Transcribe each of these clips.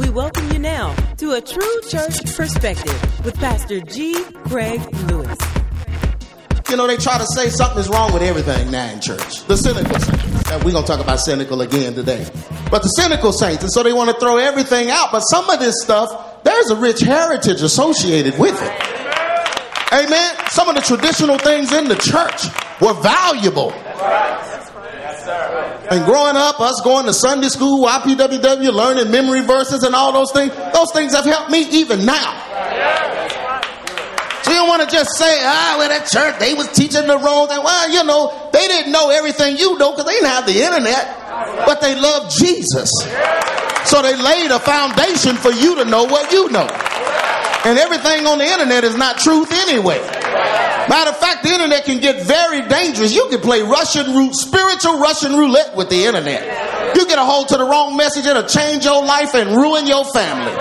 We welcome you now to a true church perspective with Pastor G. Craig Lewis. You know, they try to say something is wrong with everything now in church. The cynical saints. We're going to talk about cynical again today. But the cynical saints, and so they want to throw everything out. But some of this stuff, there's a rich heritage associated with it. Amen. Some of the traditional things in the church were valuable. And growing up, us going to Sunday school, YPWW, learning memory verses and all those things, those things have helped me even now. So you don't want to just say, ah, well, that church, they was teaching the wrong thing. Well, you know, they didn't know everything you know because they didn't have the internet, but they loved Jesus. So they laid a foundation for you to know what you know. And everything on the internet is not truth anyway. Matter of fact, the internet can get very dangerous. You can play Russian roulette, spiritual Russian roulette with the internet. You get a hold to the wrong message, it'll change your life and ruin your family.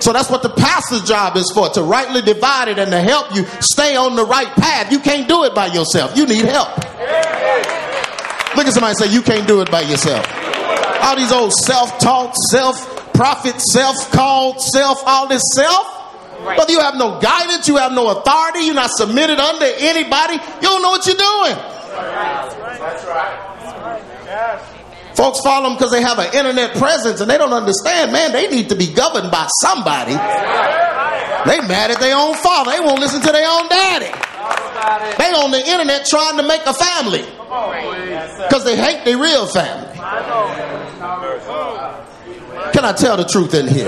So that's what the pastor's job is for, to rightly divide it and to help you stay on the right path. You can't do it by yourself. You need help. Look at somebody say, you can't do it by yourself. All these old self-taught, self-prophet, self-called, self, all this self. But you have no guidance, you have no authority, you're not submitted under anybody, you don't know what you're doing. That's right. Folks follow them because they have an internet presence and they don't understand, man, they need to be governed by somebody. They mad at their own father. They won't listen to their own daddy. They on the internet trying to make a family because they hate their real family. Can I tell the truth in here?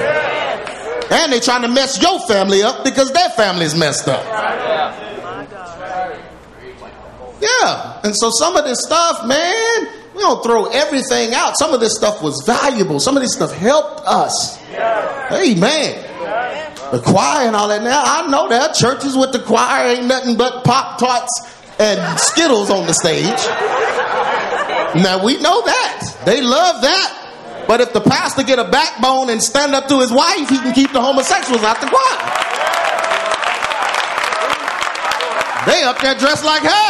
And they trying to mess your family up because their family's messed up. Yeah. And so some of this stuff, man, we don't throw everything out. Some of this stuff was valuable. Some of this stuff helped us. Amen. The choir and all that. Now I know that churches with the choir ain't nothing but pop tarts and skittles on the stage. Now we know that. They love that. But if the pastor get a backbone and stand up to his wife, he can keep the homosexuals out the choir. They up there dressed like her.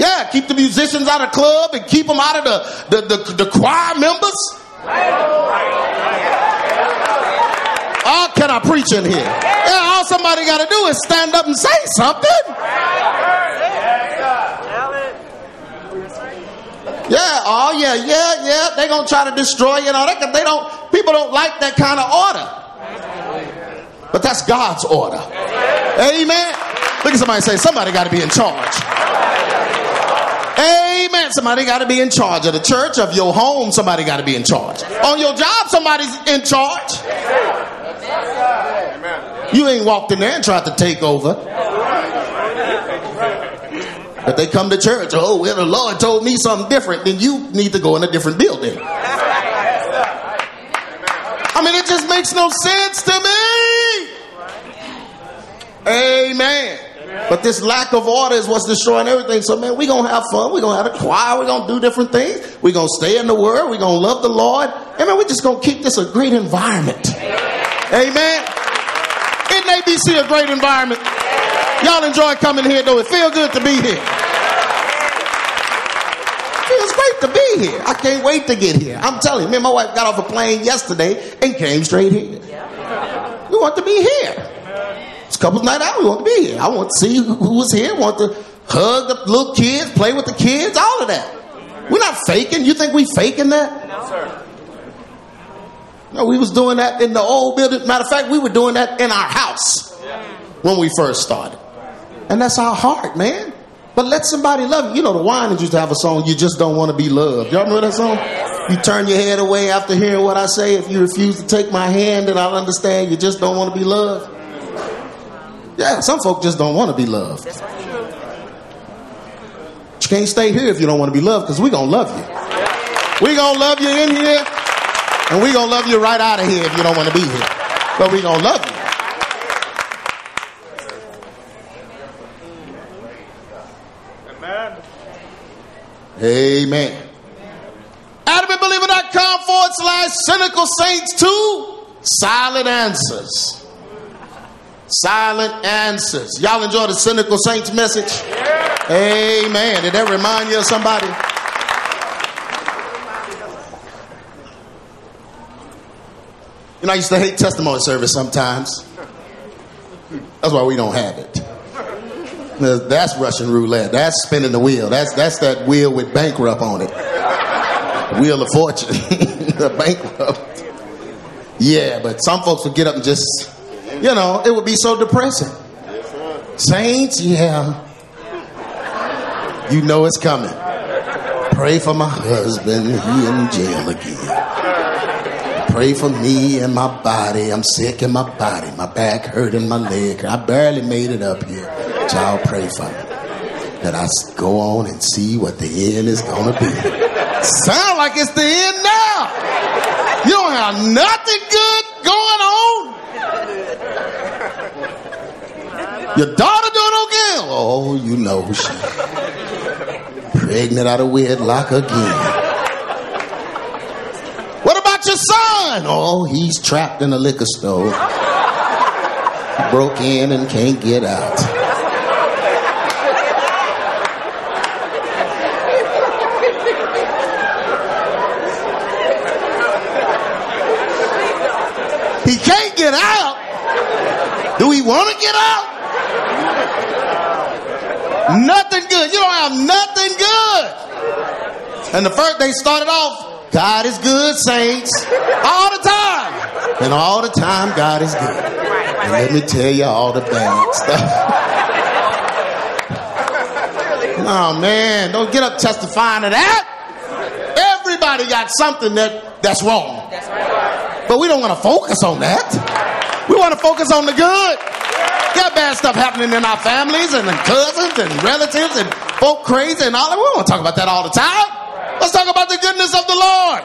Yeah, keep the musicians out of club and keep them out of the, the, the, the choir members. Oh, can I preach in here? Yeah, all somebody got to do is stand up and say something. Yeah, oh yeah, yeah, yeah. They're gonna try to destroy you and all that because they don't people don't like that kind of order. But that's God's order. Amen. Look at somebody say, somebody got to be in charge. Amen. Somebody got to be in charge of the church, of your home. Somebody got to be in charge. On your job, somebody's in charge. You ain't walked in there and tried to take over. But they come to church. Oh, well, the Lord told me something different. Then you need to go in a different building. I mean, it just makes no sense to me. Amen. But this lack of order is what's destroying everything. So, man, we're going to have fun. We're going to have a choir. We're going to do different things. We're going to stay in the Word. We're going to love the Lord. And, man, we're just going to keep this a great environment. Amen. Isn't ABC a great environment? Y'all enjoy coming here, though. It feels good to be here. It feels great to be here. I can't wait to get here. I'm telling you, me and my wife got off a plane yesterday and came straight here. We want to be here. It's a couple night out. We want to be here. I want to see who was here. want to hug the little kids, play with the kids, all of that. We're not faking. You think we faking that? No, sir. No, we was doing that in the old building. Matter of fact, we were doing that in our house when we first started. And that's our heart, man. But let somebody love you. You know, the Winans used to have a song, You Just Don't Want to Be Loved. Y'all remember that song? You turn your head away after hearing what I say. If you refuse to take my hand, then I'll understand you just don't want to be loved. Yeah, some folk just don't want to be loved. You can't stay here if you don't want to be loved because we're going to love you. We're going to love you in here and we're going to love you right out of here if you don't want to be here. But we're going to love you. Amen. Adam and believe come forward slash cynical saints two Silent answers. Silent answers. Y'all enjoy the cynical saints message? Yeah. Amen. Did that remind you of somebody? You know, I used to hate testimony service sometimes. That's why we don't have it. That's Russian roulette. That's spinning the wheel. That's that's that wheel with bankrupt on it. Wheel of fortune. the bankrupt. Yeah, but some folks would get up and just, you know, it would be so depressing. Saints, yeah. You know it's coming. Pray for my husband, he in jail again. Pray for me and my body. I'm sick in my body. My back hurting, my leg. I barely made it up here. Y'all pray for me. That I go on and see what the end is gonna be. Sound like it's the end now. You don't have nothing good going on. Your daughter doing okay? Oh, you know she pregnant out of wedlock again. What about your son? Oh, he's trapped in a liquor store. Broke in and can't get out. He can't get out. Do we want to get out? Nothing good. You don't have nothing good. And the first they started off, God is good, saints. All the time. And all the time, God is good. And let me tell you all the bad stuff. oh man, don't get up testifying to that. Everybody got something that, that's wrong. But we don't want to focus on that. We want to focus on the good. Got bad stuff happening in our families and cousins and relatives and folk crazy and all that. We don't want to talk about that all the time. Let's talk about the goodness of the Lord.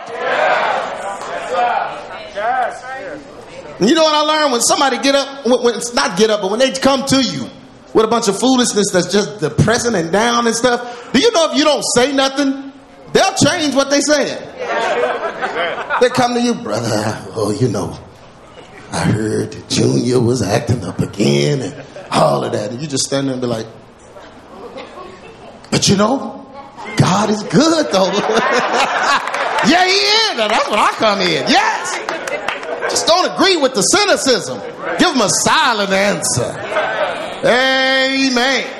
You know what I learned when somebody get up, when, it's not get up, but when they come to you with a bunch of foolishness that's just depressing and down and stuff. Do you know if you don't say nothing, they'll change what they say. They come to you, brother. Oh, you know, I heard Junior was acting up again and all of that. And you just stand there and be like, but you know, God is good though. yeah, he is. That's what I come in. Yes. Just don't agree with the cynicism. Give him a silent answer. Amen.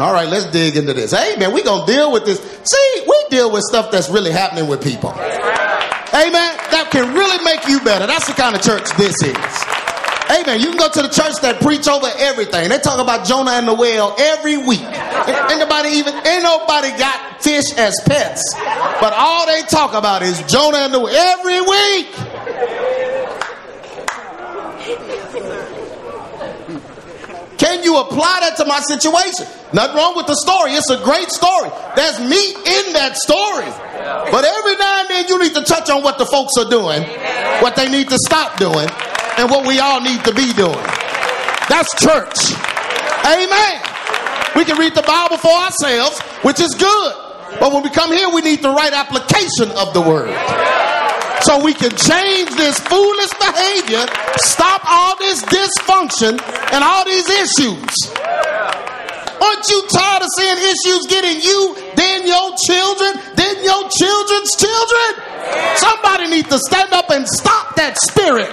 All right, let's dig into this. Hey, man, we gonna deal with this. See, we deal with stuff that's really happening with people. Amen. That can really make you better. That's the kind of church this is. Amen. You can go to the church that preach over everything. They talk about Jonah and the whale every week. Ain't nobody even, ain't nobody got fish as pets. But all they talk about is Jonah and the whale every week. Can you apply that to my situation? Nothing wrong with the story. It's a great story. There's meat in that story. But every now and then you need to touch on what the folks are doing, what they need to stop doing, and what we all need to be doing. That's church. Amen. We can read the Bible for ourselves, which is good. But when we come here, we need the right application of the word so we can change this foolish behavior, stop all this dysfunction and all these issues. Aren't you tired of seeing issues getting you, then your children, then your children's children? Somebody needs to stand up and stop that spirit.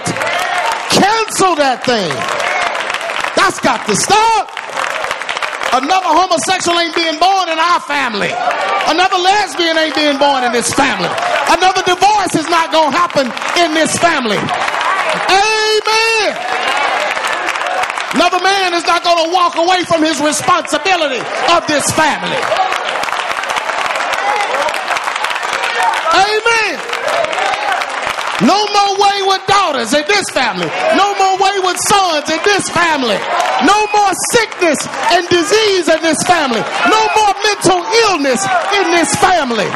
Cancel that thing. That's got to stop. Another homosexual ain't being born in our family. Another lesbian ain't being born in this family. Another divorce is not going to happen in this family. Amen. Another man is not going to walk away from his responsibility of this family. Amen. No more wayward daughters in this family. No more wayward sons in this family. No more sickness and disease in this family. No more mental illness in this family.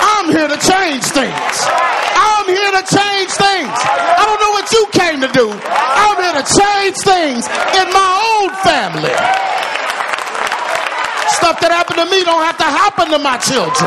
I'm here to change things. I'm here to change things. I don't know what you came to do. I'm here to change things in my own family. Stuff that happened to me don't have to happen to my children.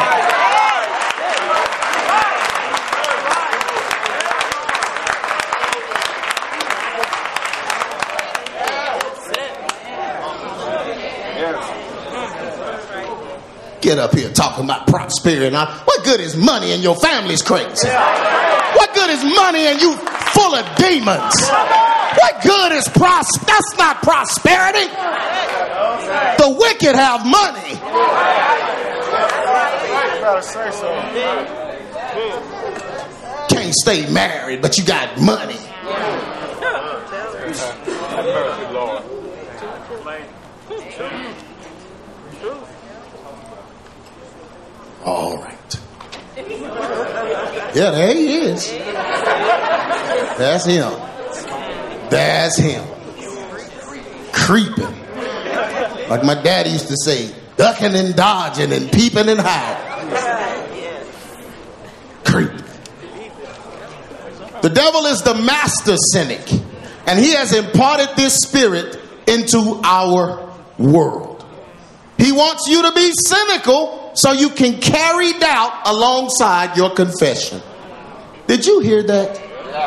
Get up here talking about prosperity. Now, what good is money and your family's crazy? What good is money and you full of demons? What good is pros? That's not prosperity. The wicked have money. Can't stay married, but you got money. All right. Yeah, there he is. That's him. That's him. Creeping. Like my daddy used to say, ducking and dodging and peeping and hiding. Creeping. The devil is the master cynic, and he has imparted this spirit into our world. He wants you to be cynical so you can carry doubt alongside your confession. Did you hear that?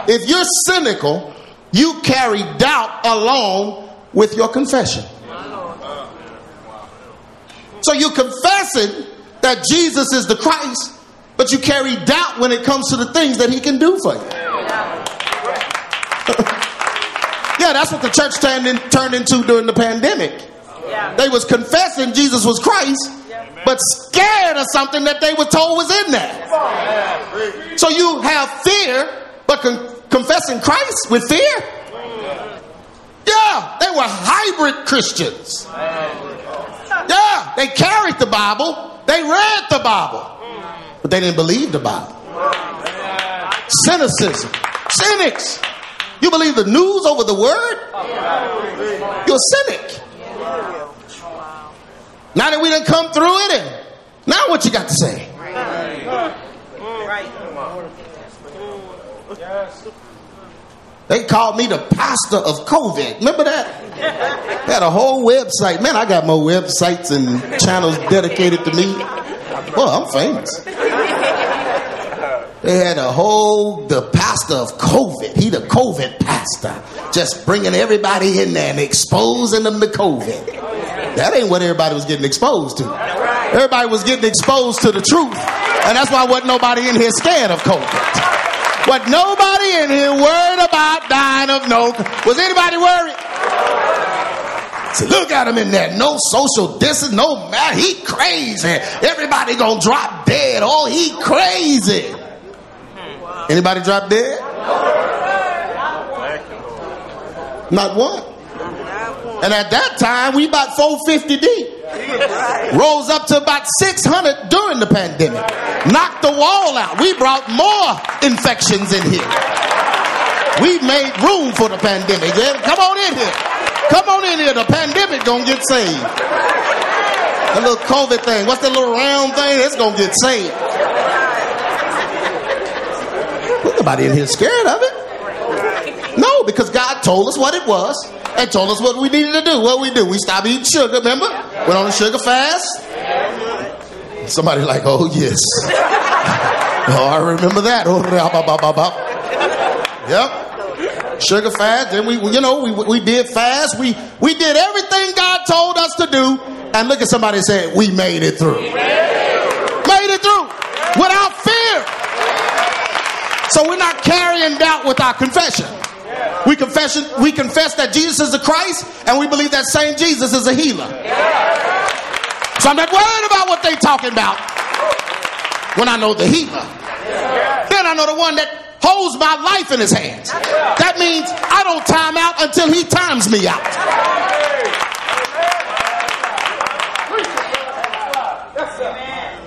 If you're cynical, you carry doubt along with your confession. So you're confessing that Jesus is the Christ, but you carry doubt when it comes to the things that he can do for you. yeah, that's what the church turned, in, turned into during the pandemic. They was confessing Jesus was Christ, but scared of something that they were told was in there. So you have fear, but con- confessing Christ with fear? Yeah, they were hybrid Christians. Yeah, they carried the Bible, they read the Bible, but they didn't believe the Bible. Cynicism, cynics. You believe the news over the word? You're a cynic. Now that we didn't come through it, and now what you got to say? They called me the pastor of COVID. Remember that? They had a whole website. Man, I got more websites and channels dedicated to me. Well, I'm famous. They had a whole the pastor of COVID. He the COVID pastor, just bringing everybody in there and exposing them to COVID. That ain't what everybody was getting exposed to. Everybody was getting exposed to the truth, and that's why wasn't nobody in here scared of COVID. But nobody in here worried about dying of no. Was anybody worried? So look at him in there. No social distance. No man. He crazy. Everybody gonna drop dead. Oh, he crazy. Anybody drop dead? Not one. And at that time, we about 450 deep. Rose up to about 600 during the pandemic. Knocked the wall out. We brought more infections in here. We made room for the pandemic. Yeah, come on in here. Come on in here. The pandemic gonna get saved. The little COVID thing. What's that little round thing? It's gonna get saved. Nobody in here scared of it. No, because God told us what it was and told us what we needed to do. What we do? We stopped eating sugar, remember? Went on a sugar fast. Somebody like, oh yes. oh, I remember that. Oh, yep. Sugar fast. Then we, you know, we, we did fast. We, we did everything God told us to do. And look at somebody say, we made it through. Made it through without fear. So we're not carrying doubt with our confession. We confess, we confess that Jesus is the Christ, and we believe that same Jesus is a healer. So I'm not worried about what they're talking about when I know the healer. Then I know the one that holds my life in his hands. That means I don't time out until he times me out.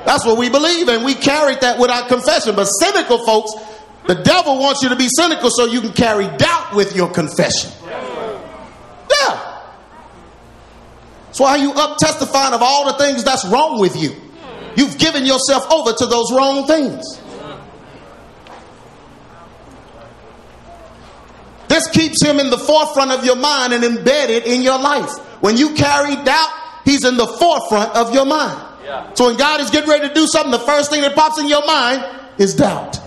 That's what we believe, and we carried that with our confession. But cynical folks the devil wants you to be cynical so you can carry doubt with your confession. Yeah. That's why you up testifying of all the things that's wrong with you. You've given yourself over to those wrong things. This keeps him in the forefront of your mind and embedded in your life. When you carry doubt, he's in the forefront of your mind. So when God is getting ready to do something, the first thing that pops in your mind is doubt.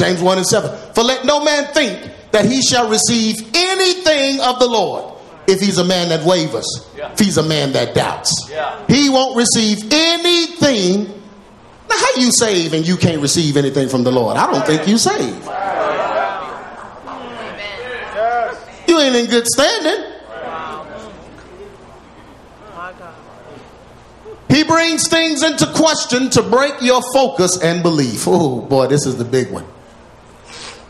James 1 and 7. For let no man think that he shall receive anything of the Lord. if he's a man that wavers, if he's a man that doubts. He won't receive anything. Now, how you save and you can't receive anything from the Lord? I don't think you save. You ain't in good standing. He brings things into question to break your focus and belief. Oh boy, this is the big one.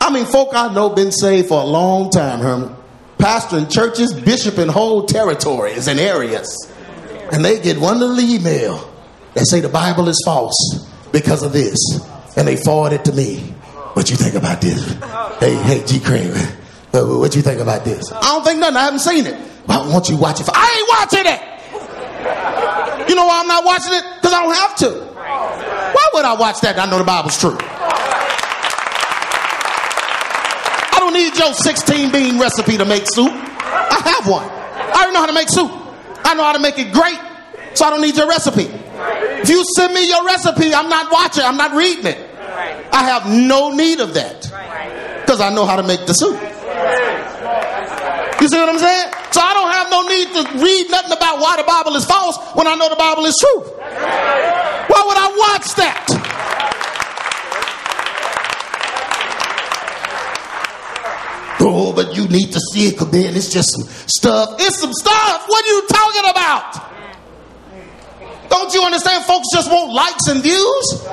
I mean, folk I know been saved for a long time, Herman. Pastoring churches, bishoping whole territories and areas. And they get one little email that say the Bible is false because of this. And they forward it to me. What you think about this? Hey, hey, G. Craig, uh, what you think about this? I don't think nothing. I haven't seen it. Well, I want you watch it. For, I ain't watching it. You know why I'm not watching it? Because I don't have to. Why would I watch that? I know the Bible's true. I don't need your 16 bean recipe to make soup. I have one. I already know how to make soup. I know how to make it great, so I don't need your recipe. If you send me your recipe, I'm not watching, I'm not reading it. I have no need of that because I know how to make the soup. You see what I'm saying? So I don't have no need to read nothing about why the Bible is false when I know the Bible is true. Why would I watch that? But you need to see it, because then it's just some stuff. It's some stuff. What are you talking about? Don't you understand? Folks just want likes and views.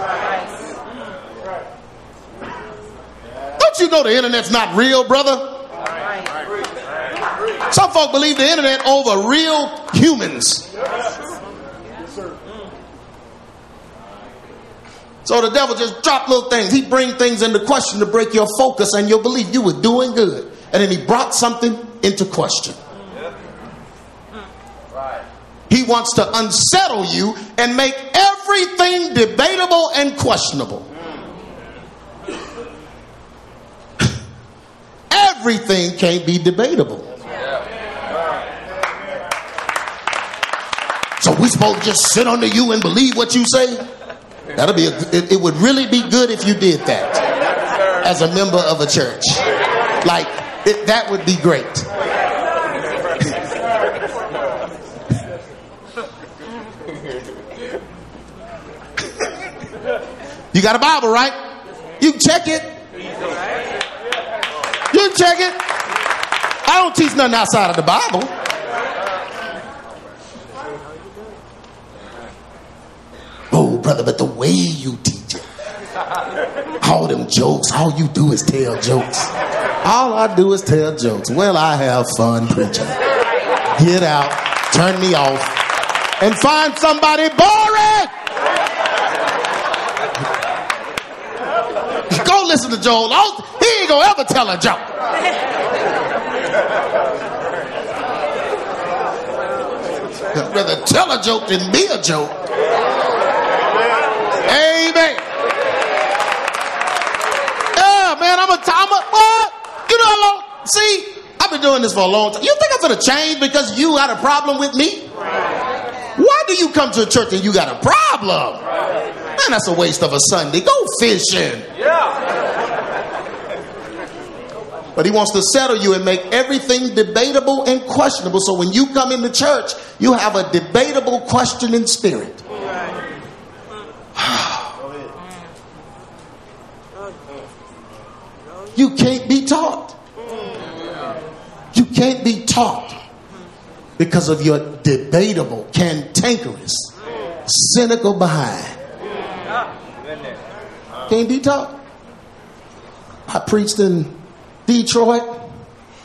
Don't you know the internet's not real, brother? Some folk believe the internet over real humans. So the devil just dropped little things. He bring things into question to break your focus and your belief. You were doing good. And then he brought something into question. He wants to unsettle you and make everything debatable and questionable. everything can't be debatable. So we supposed to just sit under you and believe what you say? That'll be a, it, it would really be good if you did that as a member of a church. Like it, that would be great. you got a Bible, right? You can check it. You can check it. I don't teach nothing outside of the Bible. Oh, brother, but the way you teach it, all them jokes, all you do is tell jokes. All I do is tell jokes. Well, I have fun preaching. Get out, turn me off, and find somebody boring. Go listen to Joel. He ain't gonna ever tell a joke. I'd rather tell a joke than be a joke. Amen. Yeah, man, I'm a, I'm a, what? You know how long, see, I've been doing this for a long time. You think I'm gonna change because you got a problem with me? Why do you come to a church and you got a problem? Man, that's a waste of a Sunday. Go fishing. But he wants to settle you and make everything debatable and questionable. So when you come into church, you have a debatable, questioning spirit. You can't be taught. You can't be taught because of your debatable, cantankerous, cynical behind. Can't be taught. I preached in Detroit.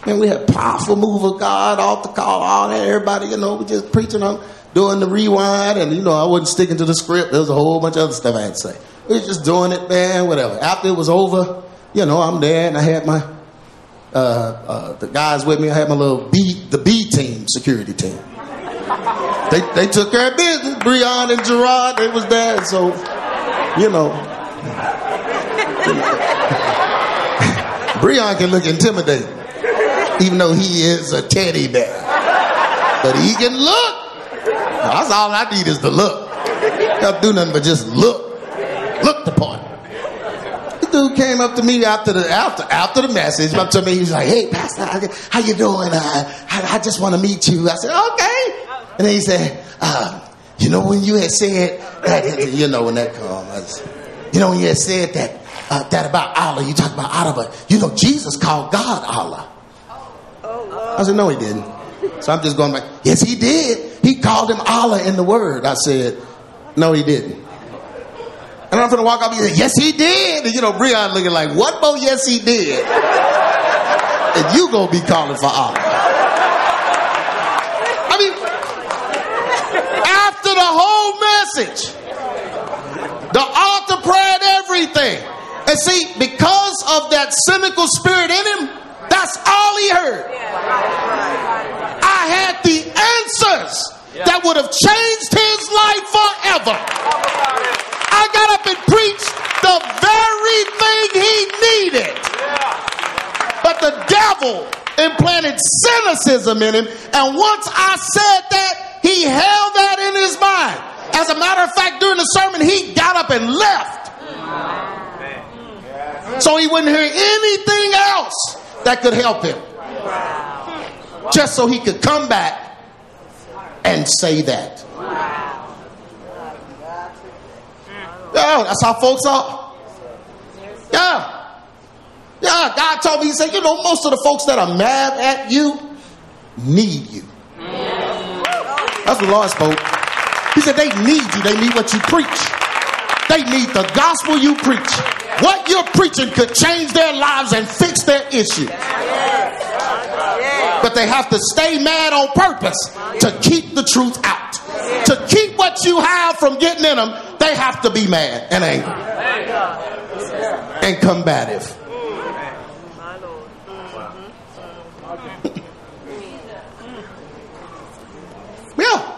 And we had powerful move of God, off the call, all that. Everybody, you know, we just preaching on doing the rewind, and you know, I wasn't sticking to the script. There was a whole bunch of other stuff I had to say. We was just doing it, man, whatever. After it was over, you know, I'm there, and I had my uh, uh, the guys with me. I had my little B, the B team, security team. They they took care of business. Breon and Gerard, they was there, so you know. Breon can look intimidating, even though he is a teddy bear. But he can look. That's all I need is to look. Don't do nothing but just look. Look the part. Dude came up to me after the after after the message. Up to me, he was like, "Hey, pastor, how you doing? Uh, I, I just want to meet you." I said, "Okay." And then he said, uh, "You know when you had said that, you know when that comes, you know when you had said that uh, that about Allah, you talk about Allah, but you know Jesus called God Allah." I said, "No, he didn't." So I'm just going like, "Yes, he did. He called him Allah in the Word." I said, "No, he didn't." And I'm gonna walk up and say, yes, he did. And you know, Breon looking like, what more? Yes, he did. and you gonna be calling for Allah. I mean, after the whole message, the altar prayed everything. And see, because of that cynical spirit in him, that's all he heard. I had the answers that would have changed his life forever. I got up and preached the very thing he needed. But the devil implanted cynicism in him. And once I said that, he held that in his mind. As a matter of fact, during the sermon, he got up and left. So he wouldn't hear anything else that could help him. Just so he could come back and say that. Yeah, that's how folks are. Yeah. Yeah, God told me, He said, you know, most of the folks that are mad at you need you. That's what the Lord spoke. He said, they need you. They need what you preach. They need the gospel you preach. What you're preaching could change their lives and fix their issues. But they have to stay mad on purpose to keep the truth out. To keep what you have from getting in them, they have to be mad and angry and combative. yeah.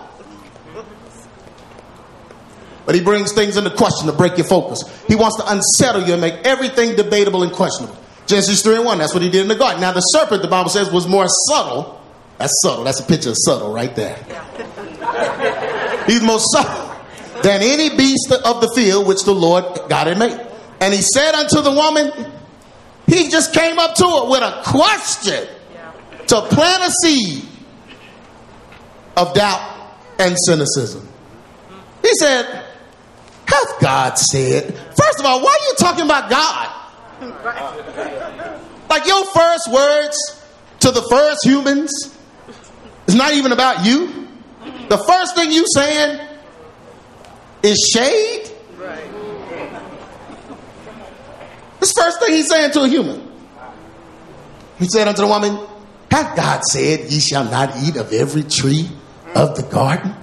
But he brings things into question to break your focus. He wants to unsettle you and make everything debatable and questionable. Genesis 3 and 1, that's what he did in the garden. Now, the serpent, the Bible says, was more subtle. That's subtle. That's a picture of subtle right there. He's more subtle than any beast of the field which the Lord God had made. And he said unto the woman, he just came up to her with a question to plant a seed of doubt and cynicism. He said, Hath God said? First of all, why are you talking about God? Like your first words to the first humans is not even about you. The first thing you saying is shade. This first thing he's saying to a human. He said unto the woman, Hath God said, Ye shall not eat of every tree of the garden?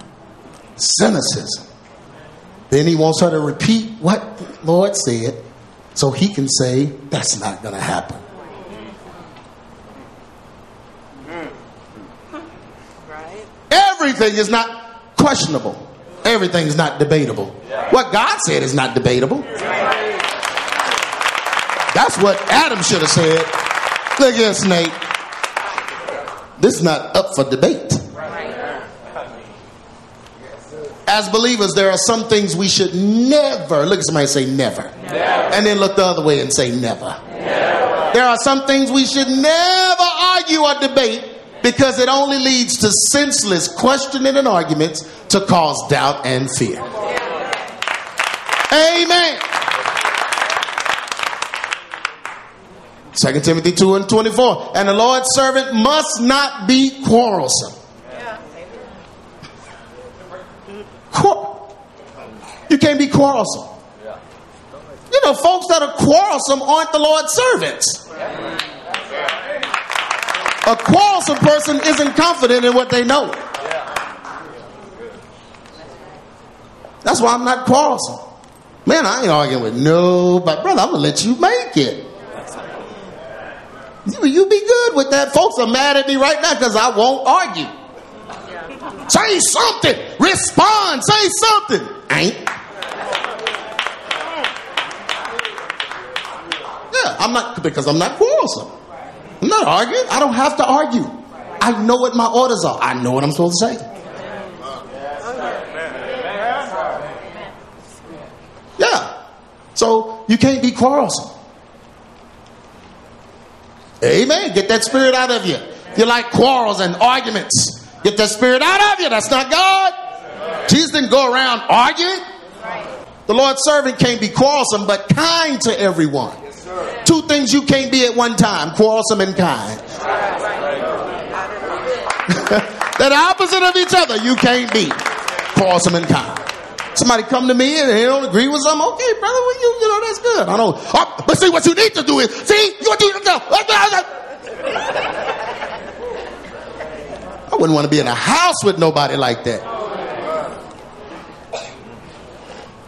Cynicism. Then he wants her to repeat what the Lord said so he can say, That's not going to happen. Everything is not questionable. Everything is not debatable. What God said is not debatable. That's what Adam should have said. Look here, Snake. This is not up for debate. As believers, there are some things we should never look at somebody say never. never. And then look the other way and say never. never. There are some things we should never argue or debate because it only leads to senseless questioning and arguments to cause doubt and fear. Amen. 2 Timothy 2 and 24. And the Lord's servant must not be quarrelsome. You can't be quarrelsome. You know, folks that are quarrelsome aren't the Lord's servants. A quarrelsome person isn't confident in what they know. That's why I'm not quarrelsome. Man, I ain't arguing with nobody. Brother, I'm going to let you make it. You, you be good with that. Folks are mad at me right now because I won't argue. Say something. Respond. Say something. Ain't. Yeah, I'm not because I'm not quarrelsome. I'm not arguing. I don't have to argue. I know what my orders are. I know what I'm supposed to say. Yeah. So you can't be quarrelsome. Amen. Get that spirit out of you. If you like quarrels and arguments, get that spirit out of you. That's not God. Jesus didn't go around arguing. The Lord's servant can't be quarrelsome, but kind to everyone. Two things you can't be at one time quarrelsome and kind. They're opposite of each other. You can't be quarrelsome and kind. Somebody come to me and they don't agree with something. Okay, brother, well, you, you know, that's good. I know. Oh, but see, what you need to do is, see, you do, I wouldn't want to be in a house with nobody like that.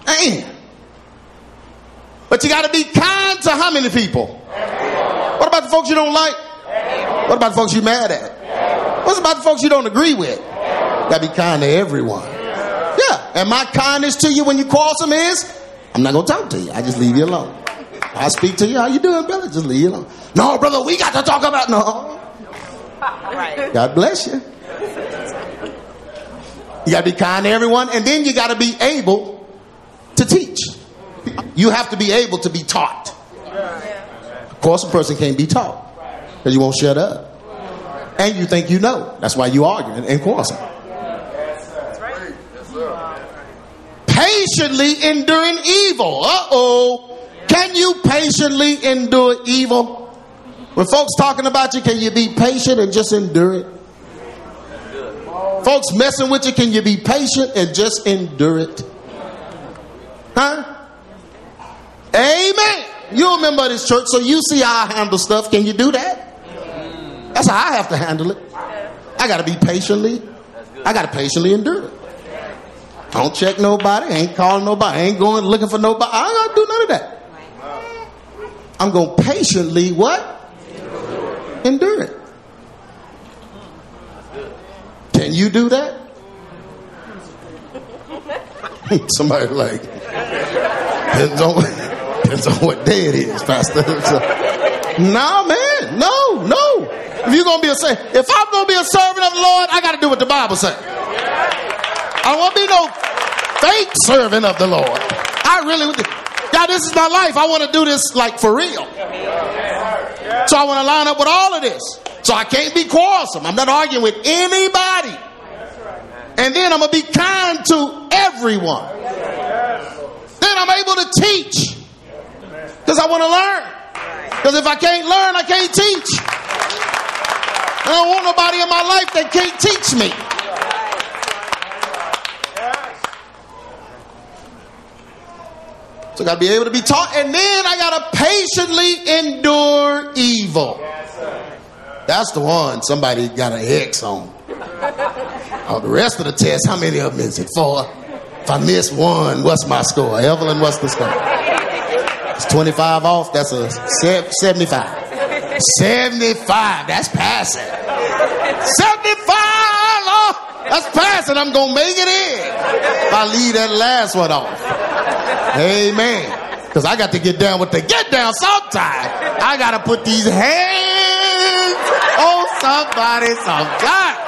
Man. But you got to be kind to how many people? What about the folks you don't like? What about the folks you mad at? What's about the folks you don't agree with? Got to be kind to everyone. Yeah. And my kindness to you when you quarrelsome is, I'm not to talk to you. I just leave you alone. I speak to you. How you doing, brother? Just leave you alone. No, brother, we got to talk about no. God bless you. You got to be kind to everyone, and then you got to be able. You have to be able to be taught. Of course, a person can't be taught because you won't shut up. And you think you know. That's why you argue and quarrelsome. Patiently enduring evil. Uh oh. Can you patiently endure evil? When folks talking about you, can you be patient and just endure it? Folks messing with you, can you be patient and just endure it? Huh? Amen. You remember this church, so you see how I handle stuff. Can you do that? That's how I have to handle it. I got to be patiently. I got to patiently endure it. Don't check nobody. Ain't calling nobody. Ain't going looking for nobody. I to do none of that. I'm going to patiently what? Endure it. Can you do that? Somebody like on, depends on what day it is, Pastor. So, nah, man, no, no. If you're gonna be a say, if I'm gonna be a servant of the Lord, I got to do what the Bible says. I to be no fake servant of the Lord. I really, God, this is my life. I want to do this like for real. So I want to line up with all of this. So I can't be quarrelsome. I'm not arguing with anybody. And then I'm going to be kind to everyone. Then I'm able to teach. Because I want to learn. Because if I can't learn, I can't teach. I don't want nobody in my life that can't teach me. So I got to be able to be taught, and then I got to patiently endure evil. That's the one somebody got an X on. Oh, the rest of the test, how many of them is it? Four. If I miss one, what's my score? Evelyn, what's the score? It's 25 off. That's a 75. 75. That's passing. 75. Oh, that's passing. I'm going to make it in. If I leave that last one off. Amen. Because I got to get down with the get down sometime. I got to put these hands on somebody sometime.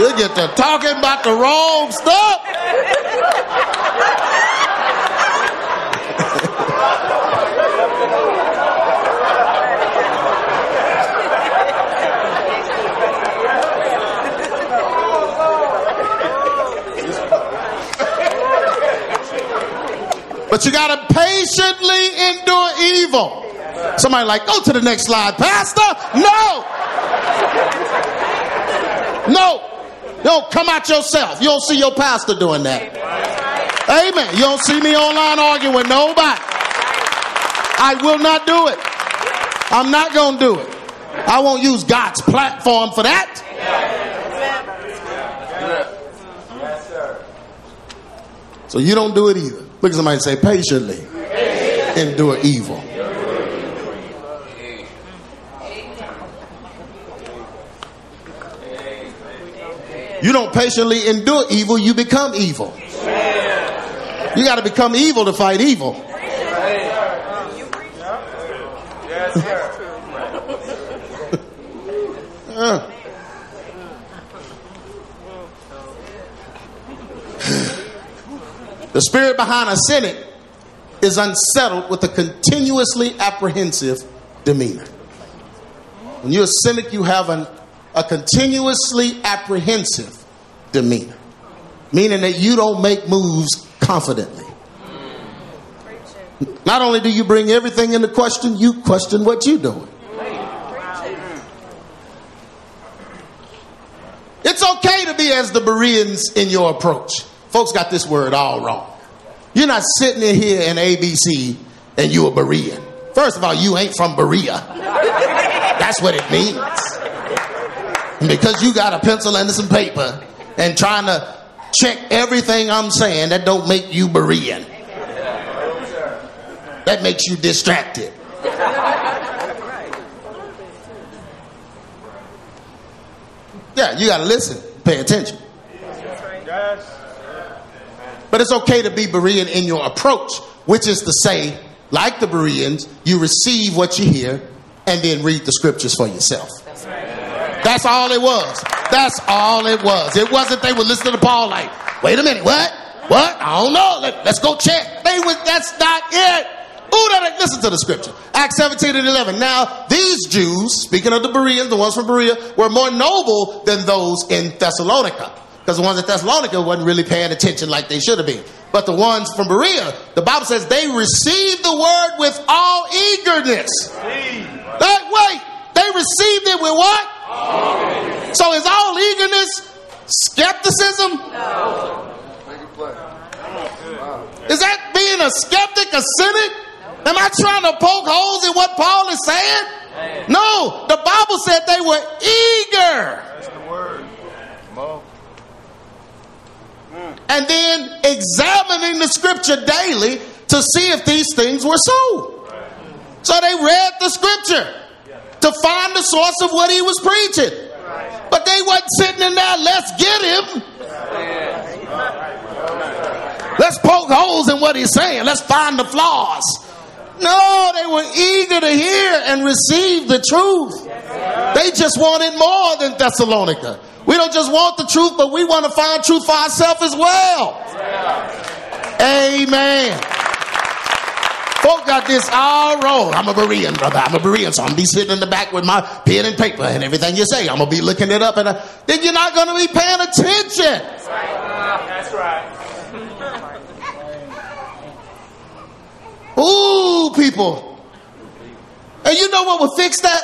You get to talking about the wrong stuff. But you got to patiently endure evil. Somebody like, go to the next slide, Pastor. No. No. Don't come out yourself. You don't see your pastor doing that. Amen. You don't see me online arguing with nobody. I will not do it. I'm not going to do it. I won't use God's platform for that. So you don't do it either. Look at somebody and say, patiently endure evil. You don't patiently endure evil, you become evil. You got to become evil to fight evil. uh. The spirit behind a cynic is unsettled with a continuously apprehensive demeanor. When you're a cynic, you have an, a continuously apprehensive demeanor, meaning that you don't make moves confidently. Not only do you bring everything into question, you question what you're doing. It's okay to be as the Bereans in your approach. Folks got this word all wrong. You're not sitting in here in ABC and you a Berean. First of all, you ain't from Berea. That's what it means. And because you got a pencil and some paper and trying to check everything I'm saying, that don't make you Berean. That makes you distracted. Yeah, you got to listen, pay attention. But it's okay to be Berean in your approach, which is to say, like the Bereans, you receive what you hear and then read the scriptures for yourself. That's all it was. That's all it was. It wasn't they would listen to Paul like, wait a minute, what? What? I don't know. Let, us go check. They was that's not it. Ooh, that, listen to the scripture. Acts 17 and 11. Now, these Jews, speaking of the Bereans, the ones from Berea, were more noble than those in Thessalonica. Because the ones in Thessalonica wasn't really paying attention like they should have been. But the ones from Berea, the Bible says they received the word with all eagerness. That wait, they received it with what? So is all eagerness skepticism? Is that being a skeptic, a cynic? Am I trying to poke holes in what Paul is saying? No, the Bible said they were eager. And then examining the scripture daily to see if these things were so. So they read the scripture to find the source of what he was preaching. But they wasn't sitting in there, let's get him. Let's poke holes in what he's saying. Let's find the flaws. No, they were eager to hear and receive the truth. They just wanted more than Thessalonica. We don't just want the truth, but we want to find truth for ourselves as well. Amen. Folk got this all wrong. I'm a Berean, brother. I'm a Berean, so I'm gonna be sitting in the back with my pen and paper and everything you say. I'm gonna be looking it up, and uh, then you're not gonna be paying attention. That's right. That's right. Ooh, people. And you know what will fix that?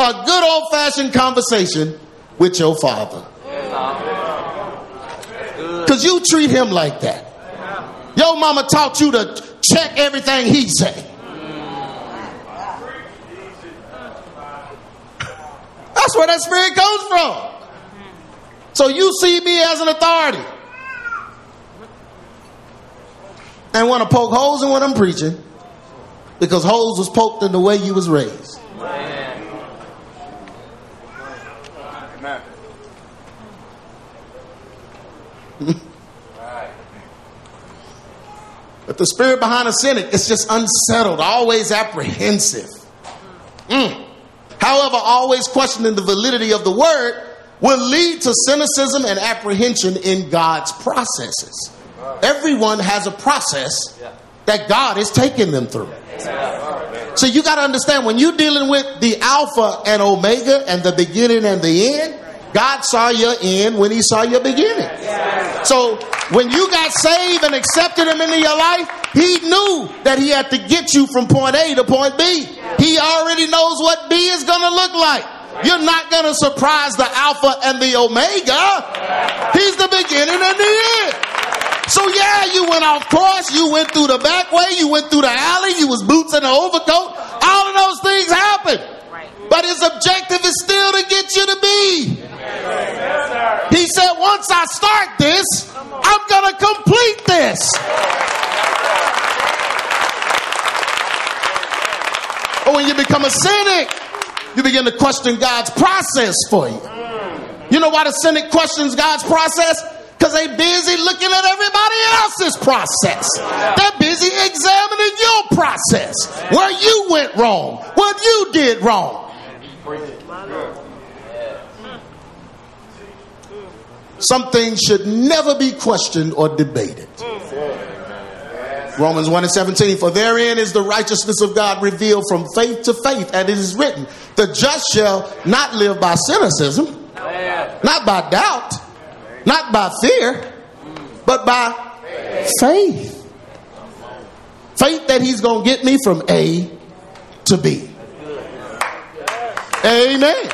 A good old fashioned conversation with your father. Because you treat him like that. Your mama taught you to check everything he say. That's where that spirit comes from. So you see me as an authority. and want to poke holes in what I'm preaching because holes was poked in the way you was raised. But the spirit behind a cynic is just unsettled, always apprehensive. Mm. However, always questioning the validity of the word will lead to cynicism and apprehension in God's processes. Everyone has a process that God is taking them through. So you got to understand when you're dealing with the Alpha and Omega and the beginning and the end, God saw your end when He saw your beginning. So when you got saved and accepted Him into your life, He knew that He had to get you from point A to point B. He already knows what B is going to look like. You're not going to surprise the Alpha and the Omega. He's the beginning and the end. So yeah, you went off course, you went through the back way, you went through the alley, you was boots and an overcoat. All of those things happened. But his objective is still to get you to be. He said, once I start this, I'm going to complete this. But when you become a cynic, you begin to question God's process for you. You know why the cynic questions God's process? because they're busy looking at everybody else's process. They're busy examining your process, where you went wrong, what you did wrong. Some things should never be questioned or debated. Romans 1 and 17. For therein is the righteousness of God revealed from faith to faith, and it is written, The just shall not live by cynicism, not by doubt, not by fear, but by faith. Faith that he's going to get me from A to B. Amen.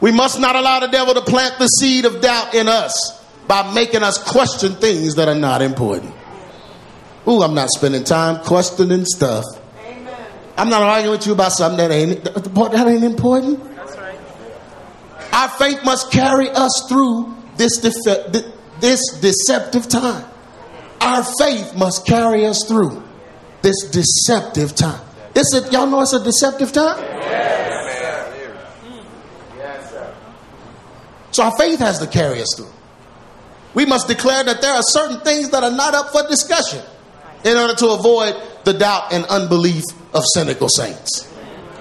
We must not allow the devil to plant the seed of doubt in us by making us question things that are not important. Ooh, I'm not spending time questioning stuff. Amen. I'm not arguing with you about something that ain't that ain't important. That's right. Our faith must carry us through this defe- this deceptive time. Our faith must carry us through this deceptive time. Is it y'all know it's a deceptive time? Yes. So our faith has to carry us through. We must declare that there are certain things that are not up for discussion in order to avoid the doubt and unbelief of cynical saints.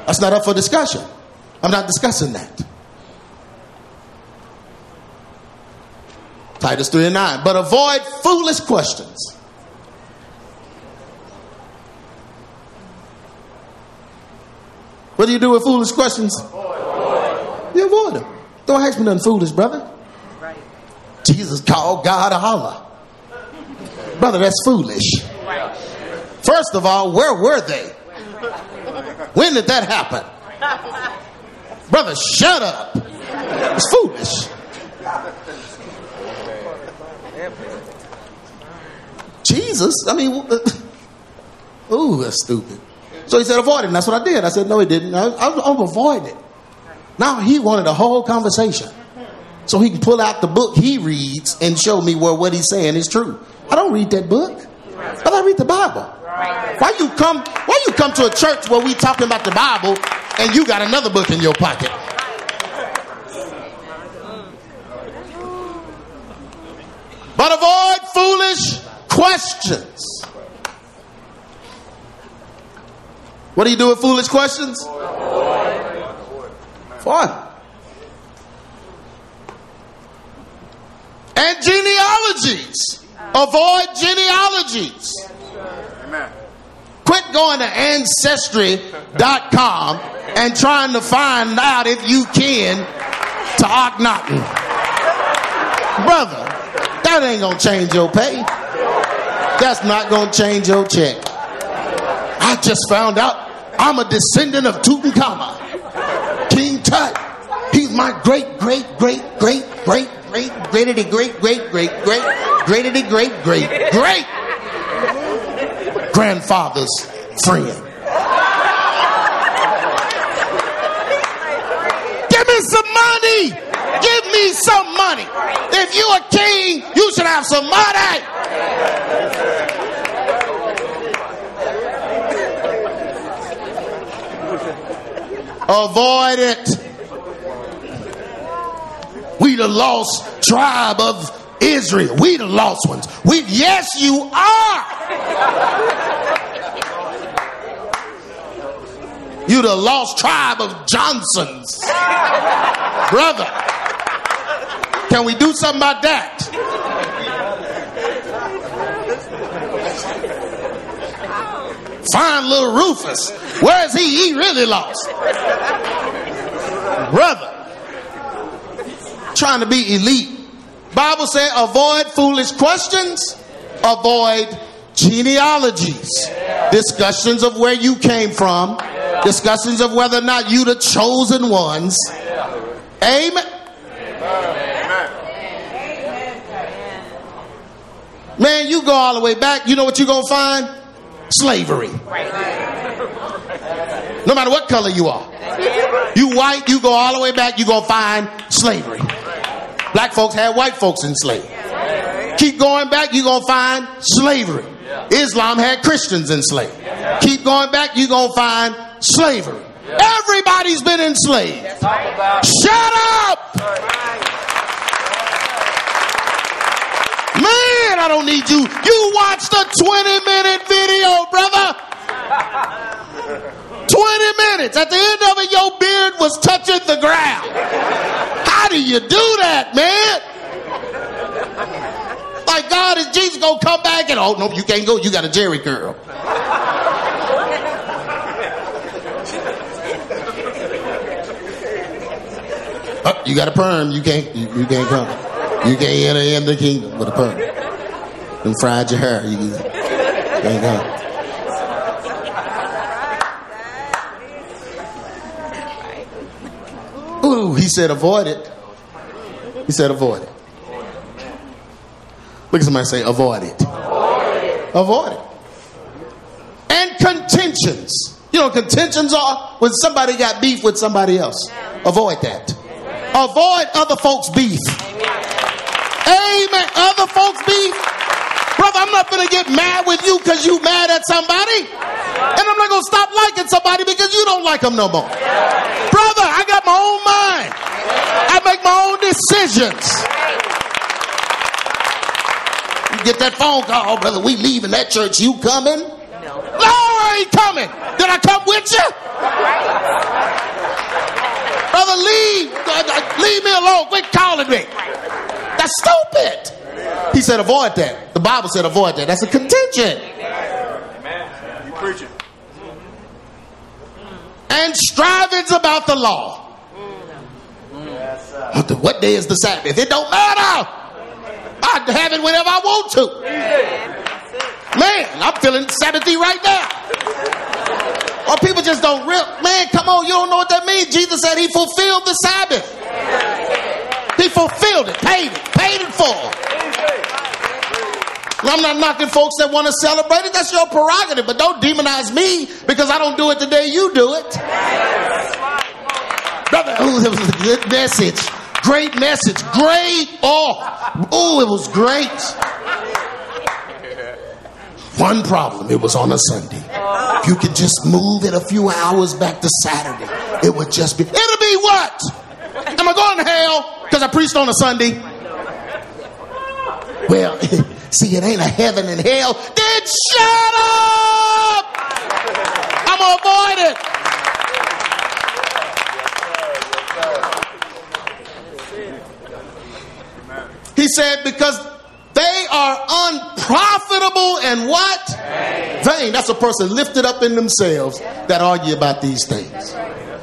That's not up for discussion. I'm not discussing that. Titus 3 and 9. But avoid foolish questions. What do you do with foolish questions? Avoid. You avoid them. Don't ask me nothing foolish, brother. Right. Jesus called God a holler. Brother, that's foolish. Right. First of all, where were they? When did that happen? Brother, shut up. It's foolish. Jesus, I mean, ooh, that's stupid. So he said, avoid it. And that's what I did. I said, no, he didn't. I, I'm avoiding it. Now he wanted a whole conversation. So he can pull out the book he reads and show me where what he's saying is true. I don't read that book. But I read the Bible. Why you come why you come to a church where we talking about the Bible and you got another book in your pocket? But avoid foolish questions. What do you do with foolish questions? Fun. And genealogies. Avoid genealogies. Amen. Quit going to ancestry.com and trying to find out if you can to Akhenaten. Brother, that ain't gonna change your pay. That's not gonna change your check. I just found out I'm a descendant of Tutankhamun. King Tut. He's my great, great, great, great, great, great, greatity, great, great, great, great, greatity, great, great, great grandfather's friend. Give me some money. Give me some money. If you a king, you should have some money. Avoid it. We the lost tribe of Israel. We the lost ones. We yes, you are. You the lost tribe of Johnsons. Brother. Can we do something about that? Find little Rufus. Where is he? He really lost. Brother. Trying to be elite. Bible said avoid foolish questions, avoid genealogies, discussions of where you came from, discussions of whether or not you the chosen ones. Amen. Man, you go all the way back, you know what you're going to find? Slavery. No matter what color you are. You white, you go all the way back, you're going to find slavery. Black folks had white folks enslaved. Keep going back, you're going to find slavery. Islam had Christians enslaved. Keep going back, you're going to find slavery. Everybody's been enslaved. Shut up! Man, I don't need you. You watched a 20 minute video, brother. 20 minutes. At the end of it, your beard was touching the ground. How do you do that, man? Like God, is Jesus gonna come back? And oh no, you can't go. You got a Jheri curl. Oh, you got a perm. You can't. You, you can't come. You can't enter in the kingdom with a perm. And fried your hair. You can't come. Ooh, he said avoid it. He said avoid it. Look at somebody say avoid it. Avoid it. And contentions. You know contentions are when somebody got beef with somebody else. Avoid that. Avoid other folks' beef. Amen. Other folks' beef. Brother, I'm not going to get mad with you because you mad at somebody. And I'm not going to stop liking somebody because you don't like them no more. Brother, I got my own mind. I make my own decisions. You get that phone call, brother, we leaving that church. You coming? No. No, I ain't coming. Did I come with you? Brother, leave. Uh, uh, leave me alone. Quit calling me. That's stupid. He said, avoid that. The Bible said, avoid that. That's a contingent. Amen. You preaching. And strivings about the law. What day is the Sabbath? It don't matter. I have it whenever I want to. Man, I'm feeling Sabbathy right now. Or people just don't real man, come on, you don't know what that means. Jesus said he fulfilled the Sabbath. He fulfilled it, paid it, paid it for. I'm not knocking folks that want to celebrate it. That's your prerogative. But don't demonize me because I don't do it the day you do it. Brother, oh, it was a good message. Great message. Great. Oh, oh, it was great. One problem, it was on a Sunday. If you could just move it a few hours back to Saturday, it would just be. It'll be what? Am I going to hell because I preached on a Sunday? Well, see, it ain't a heaven and hell. Then shut up! I'm going to avoid it. He said, because they are unprofitable and what? Vain. Vain. That's a person lifted up in themselves that argue about these things.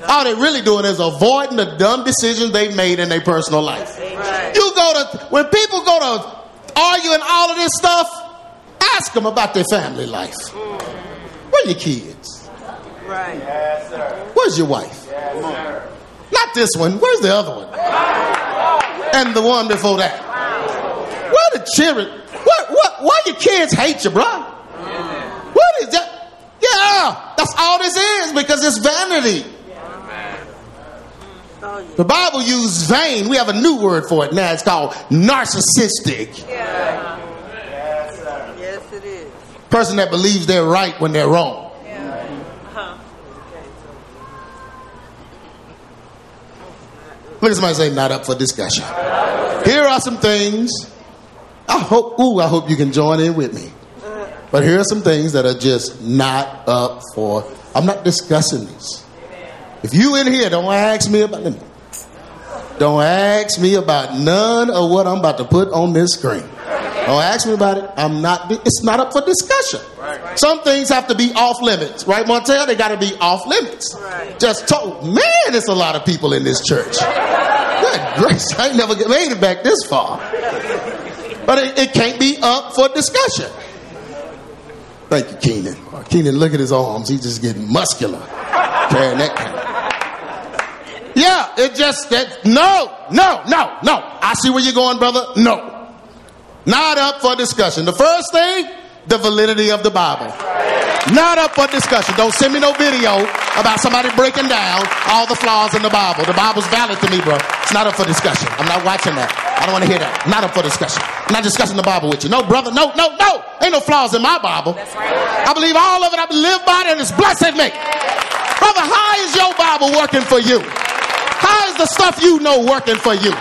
All they're really doing is avoiding the dumb decisions they've made in their personal life. You go to, when people go to arguing all of this stuff, ask them about their family life. Where are your kids? Right. Yes, sir. Where's your wife? Yes, sir. Not this one. Where's the other one? And the one before that. Where the children? What? What? Why your kids hate you, bro? What is that? Yeah, that's all this is because it's vanity. The Bible uses vain. We have a new word for it now. It's called narcissistic. Yes, sir. Yes, it is. Person that believes they're right when they're wrong. Uh-huh. Look at somebody say, not up for discussion. Here are some things. I hope, ooh, I hope you can join in with me. But here are some things that are just not up for. I'm not discussing this. If you in here, don't ask me about them. Don't ask me about none of what I'm about to put on this screen. Don't ask me about it. I'm not. It's not up for discussion. Some things have to be off limits, right, Montel? They got to be off limits. Right. Just told. Man, it's a lot of people in this church. Good grace, I ain't never made it back this far. But it, it can't be up for discussion. Thank you, Keenan. Keenan, look at his arms. He's just getting muscular carrying that it just that no, no, no, no. I see where you're going, brother. No. Not up for discussion. The first thing, the validity of the Bible. Not up for discussion. Don't send me no video about somebody breaking down all the flaws in the Bible. The Bible's valid to me, bro. It's not up for discussion. I'm not watching that. I don't want to hear that. Not up for discussion. I'm not discussing the Bible with you. No, brother. No, no, no. Ain't no flaws in my Bible. I believe all of it. I live by it and it's blessed me. Brother, how is your Bible working for you? How is the stuff you know working for you?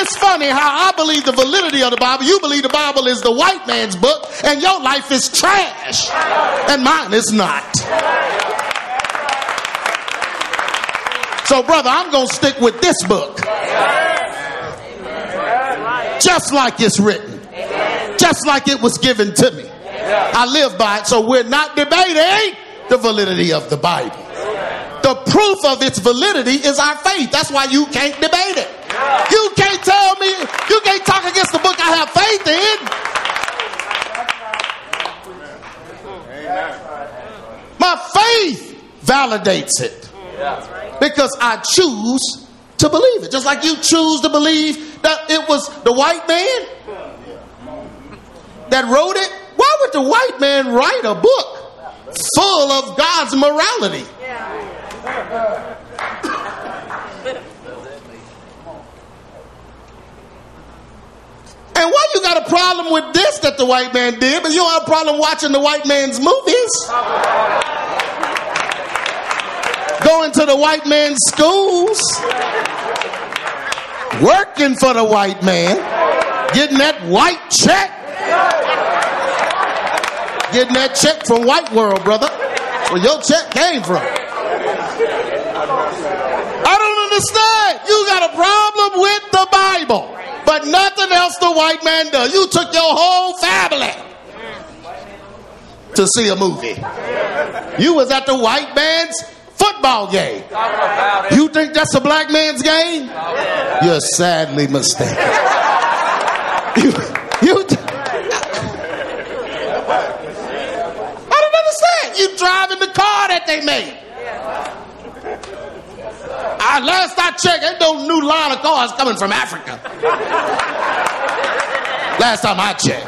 It's funny how I believe the validity of the Bible. You believe the Bible is the white man's book, and your life is trash, and mine is not. So, brother, I'm going to stick with this book. Just like it's written. just like it was given to me. I live by it, so we're not debating the validity of the Bible. The proof of its validity is our faith. That's why you can't debate it. You can't tell me, you can't talk against the book I have faith in. My faith validates it because I choose to believe it. Just like you choose to believe that it was the white man that wrote it. Why would the white man write a book full of God's morality? And why you got a problem with this that the white man did, but you don't have a problem watching the white man's movies? Going to the white man's schools, working for the white man, getting that white check, getting that check from White World, brother. Where your check came from. Understand. You got a problem with the Bible, but nothing else the white man does. You took your whole family to see a movie. You was at the white man's football game. You think that's a black man's game? You're sadly mistaken. You, you, I don't understand. You driving the car that they made. I, last I checked, ain't no new line of cars coming from Africa. Last time I checked,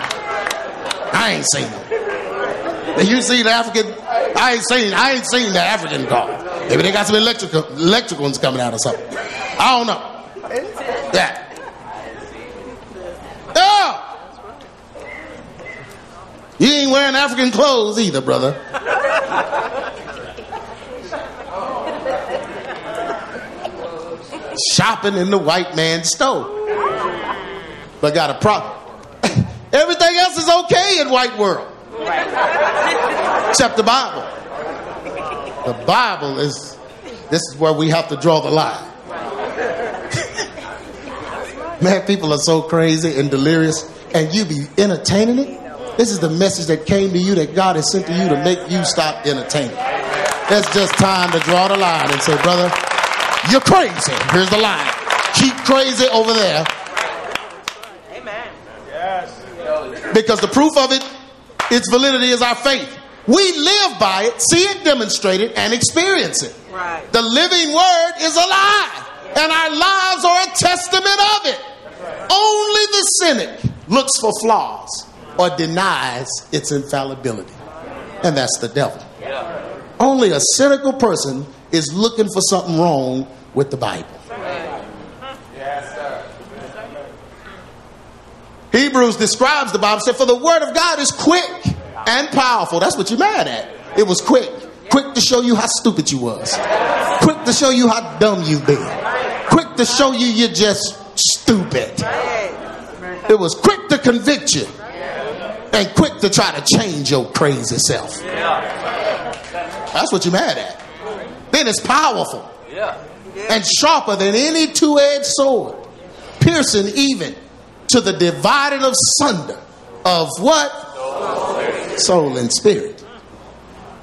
I ain't seen them. You see the African? I ain't seen. I ain't seen the African car. Maybe they got some electrical electrical ones coming out or something. I don't know. Yeah. Yeah. You ain't wearing African clothes either, brother. Shopping in the white man's store. But got a problem. Everything else is okay in white world. Except the Bible. The Bible is this is where we have to draw the line. Man, people are so crazy and delirious, and you be entertaining it. This is the message that came to you that God has sent to you to make you stop entertaining. It's just time to draw the line and say, brother, you're crazy. Here's the line. Keep crazy over there. Amen. Yes. Because the proof of it, its validity is our faith. We live by it, see it demonstrated, and experience it. Right. The living word is alive, and our lives are a testament of it. Only the cynic looks for flaws or denies its infallibility, and that's the devil. Yeah. Only a cynical person is looking for something wrong with the Bible. Hebrews describes the Bible, said, For the word of God is quick and powerful. That's what you're mad at. It was quick. Quick to show you how stupid you was. Quick to show you how dumb you've been. Quick to show you you're just stupid. It was quick to convict you. And quick to try to change your crazy self. That's what you're mad at. Then it's powerful and sharper than any two edged sword, piercing even to the dividing of sunder of what? Soul and spirit,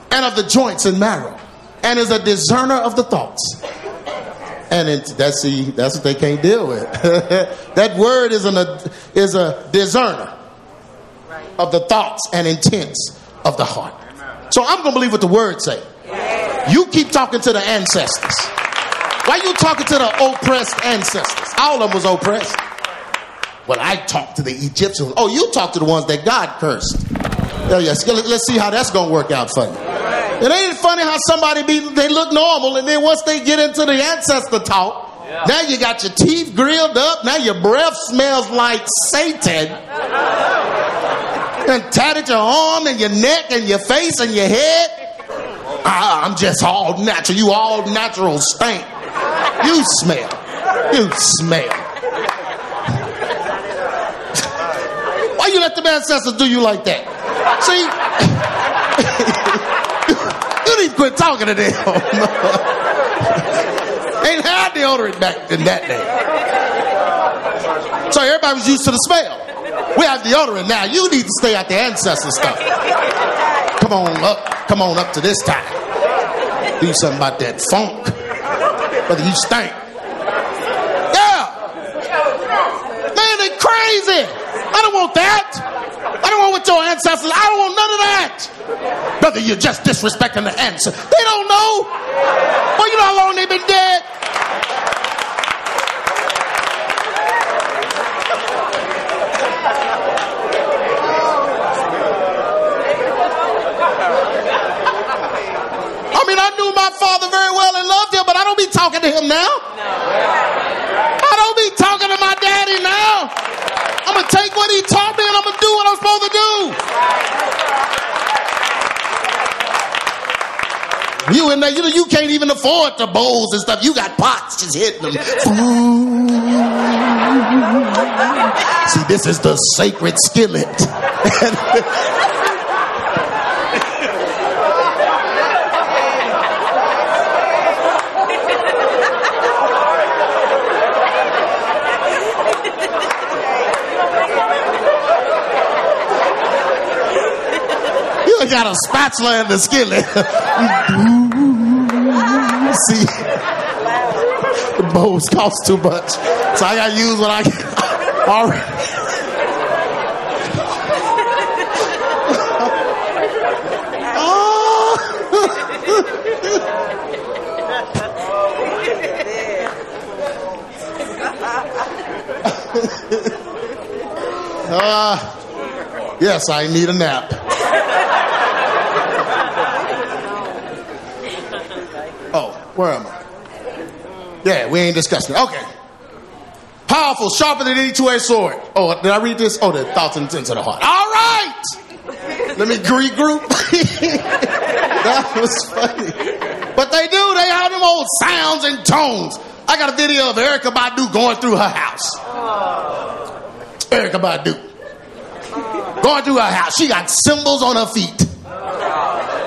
and of the joints and marrow, and is a discerner of the thoughts. And it, that's see, that's what they can't deal with. that word is an a, is a discerner of the thoughts and intents of the heart. So I'm gonna believe what the word say. You keep talking to the ancestors. Why you talking to the oppressed ancestors? All of them was oppressed. Well, I talked to the Egyptians. Oh, you talk to the ones that God cursed. Oh, yes. Let's see how that's going to work out for you. It ain't funny how somebody be they look normal, and then once they get into the ancestor talk, now you got your teeth grilled up. Now your breath smells like Satan. and tatted your arm and your neck and your face and your head. I'm just all natural. You all natural stink. You smell. You smell. Why you let the ancestors do you like that? See, you need to quit talking to them. Ain't had deodorant back in that day. So everybody was used to the smell. We have deodorant now. You need to stay out the ancestor stuff. Come on up. Come on up to this time. Do something about that funk. Brother, you stink. Yeah. Man, they crazy. I don't want that. I don't want what your ancestors. I don't want none of that. Brother, you're just disrespecting the answer. They don't know. Well, you know how long they've been dead. Knew my father very well and loved him, but I don't be talking to him now. I don't be talking to my daddy now. I'm gonna take what he taught me and I'm gonna do what I'm supposed to do. You in there, you know, you can't even afford the bowls and stuff. You got pots just hitting them. See, this is the sacred skillet. You got a spatula in the skillet. See, the bowls cost too much, so I gotta use what I can. All right. Uh, yes, I need a nap. Oh, where am I? Yeah, we ain't discussing it. Okay. Powerful, sharper than any two-edged sword. Oh, did I read this? Oh, the thoughts and intents of the heart. All right. Let me regroup. that was funny. But they do. They have them old sounds and tones. I got a video of Erykah Badu going through her house. Erykah Badu. Going through her house. She got cymbals on her feet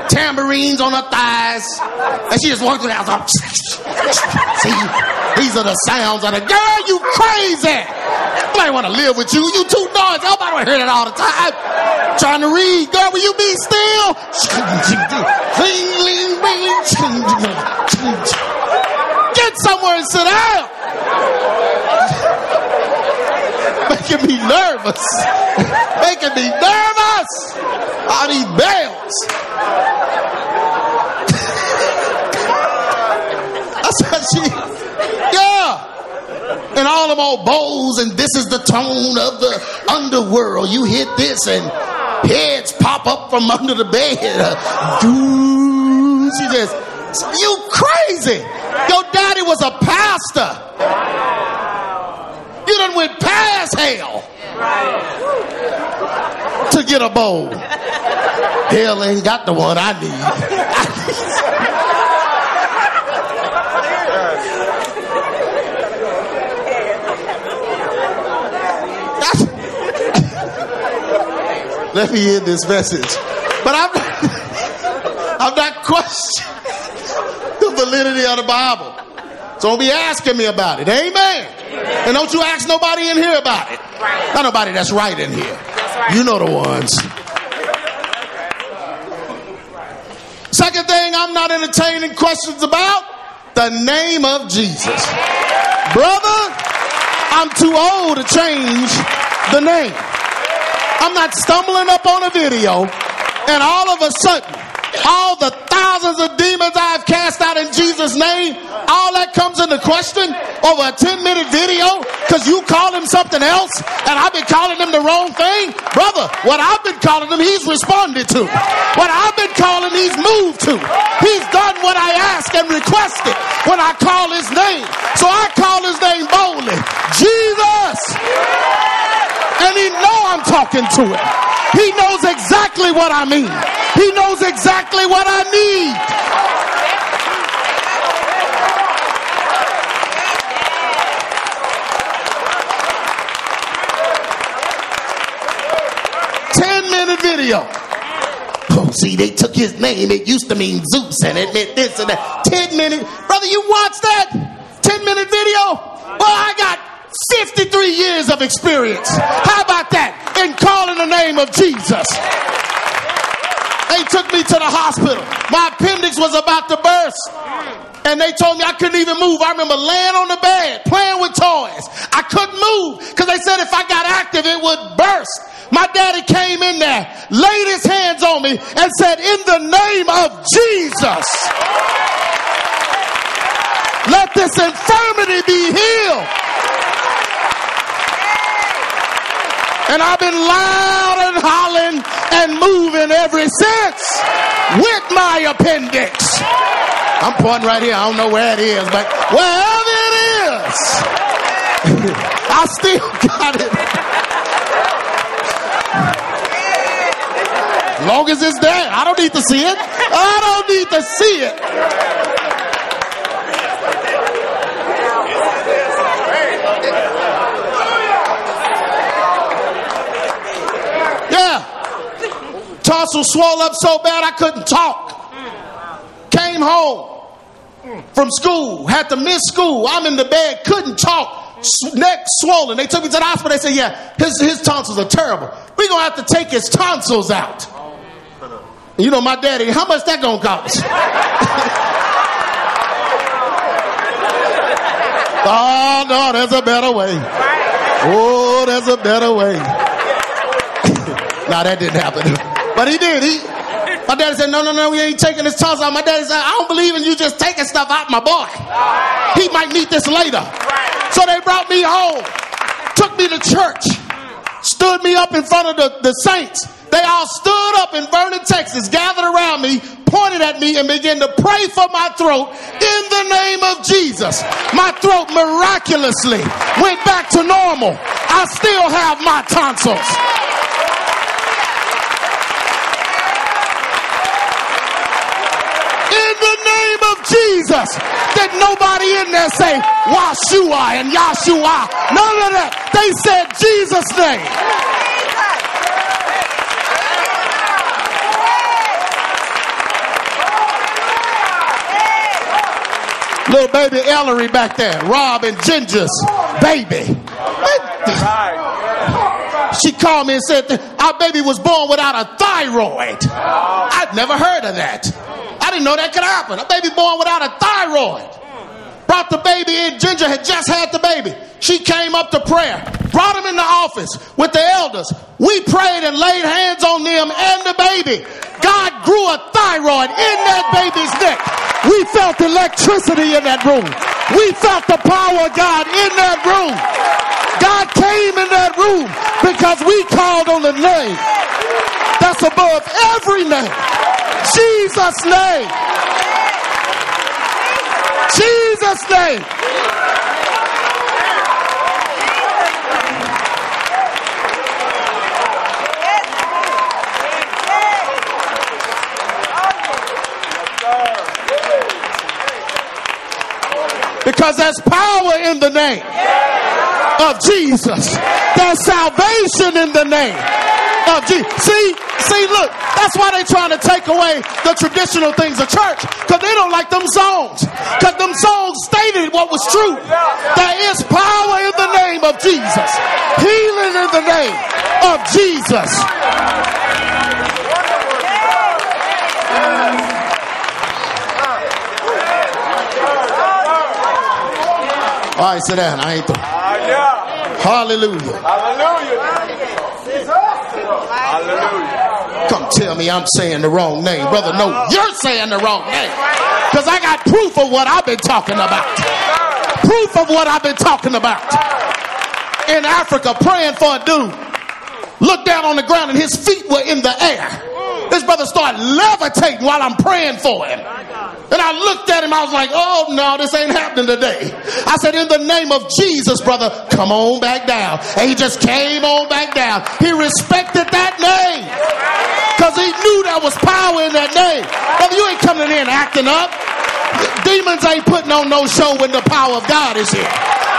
tambourines on her thighs, and she just walked through the house. See, these are the sounds of the girl. You crazy? Nobody want to live with you. You too noisy. Nobody want to hear that all the time. Trying to read, girl. Will you be still? Get somewhere and sit down. Making me nervous. Making me nervous. All these bells. That's how she, yeah. And all them old bowls, and this is the tone of the underworld. You hit this, and heads pop up from under the bed. Dude, She just, you crazy. Your daddy was a pastor. You done went past hell to get a bowl. Hell ain't got the one I need. Let me end this message. But I'm I'm not questioning the validity of the Bible. So don't be asking me about it. Amen. And don't you ask nobody in here about it. Not nobody that's right in here. You know the ones. Second thing I'm not entertaining questions about the name of Jesus. Brother, I'm too old to change the name. I'm not stumbling up on a video and all of a sudden, all the thousands of demons I've cast out in Jesus' name, all that comes into question over a 10 minute video because you call him something else and I've been calling him the wrong thing. Brother, what I've been calling him, he's responded to. What I've been calling, he's moved to. He's done what I asked and requested when I call his name. So I call his name boldly Jesus. And he know I'm talking to him. He knows exactly what I mean. He knows exactly what I need. Ten minute video. Oh, see, they took his name. It used to mean Zeus, and it meant this and that. Ten minute, brother, you watch that ten minute video? Well, I got 53 years of experience. How about that? In calling the name of Jesus. They took me to the hospital. My appendix was about to burst. And they told me I couldn't even move. I remember laying on the bed, playing with toys. I couldn't move because they said if I got active, it would burst. My daddy came in there, laid his hands on me, and said, In the name of Jesus, let this infirmity be healed. And I've been loud and hollering and moving ever since with my appendix. I'm pointing right here. I don't know where it is, but wherever it is, I still got it. Long as it's there, I don't need to see it. I don't need to see it. Tonsils swelled up so bad I couldn't talk. Came home from school, had to miss school. I'm in the bed, couldn't talk, neck swollen. They took me to the hospital. They said, "Yeah, his his tonsils are terrible. We're gonna have to take his tonsils out." You know, my daddy, how much that gonna cost? oh no, there's a better way. Oh, there's a better way. nah, that didn't happen. But he did. He, my daddy said, no, no, no, we ain't taking his tonsils out. My daddy said, I don't believe in you just taking stuff out, my boy. He might need this later. So they brought me home, took me to church, stood me up in front of the, the saints. They all stood up in Vernon, Texas, gathered around me, pointed at me, and began to pray for my throat in the name of Jesus. My throat miraculously went back to normal. I still have my tonsils. Jesus. Did nobody in there say Washua and Yahshua? None of that. They said Jesus' name. Little baby Ellery back there, Rob and Ginger's baby. She called me and said, Our baby was born without a thyroid. I'd never heard of that. Didn't know that could happen. A baby born without a thyroid. Brought the baby in. Ginger had just had the baby. She came up to prayer. Brought him in the office with the elders. We prayed and laid hands on them and the baby. God grew a thyroid in that baby's neck. We felt electricity in that room. We felt the power of God in that room. God came in that room because we called on the name that's above every name. Jesus' name. Jesus' name. Because there's power in the name of Jesus. There's salvation in the name of Jesus. See, see, look, that's why they're trying to take away the traditional things of church. Because they don't like them songs. Because them songs stated what was true. There is power in the name of Jesus. Healing in the name of Jesus. All right, sit down. I ain't through. Ah, Hallelujah. Come tell me I'm saying the wrong name. Brother, no, you're saying the wrong name. Because I got proof of what I've been talking about. Proof of what I've been talking about. In Africa, praying for a dude. Looked down on the ground and his feet were in the air. This brother started levitating while I'm praying for him. And I looked at him, I was like, oh no, this ain't happening today. I said, in the name of Jesus, brother, come on back down. And he just came on back down. He respected that name. Because he knew there was power in that name. Brother, you ain't coming in acting up. Demons ain't putting on no show when the power of God is here.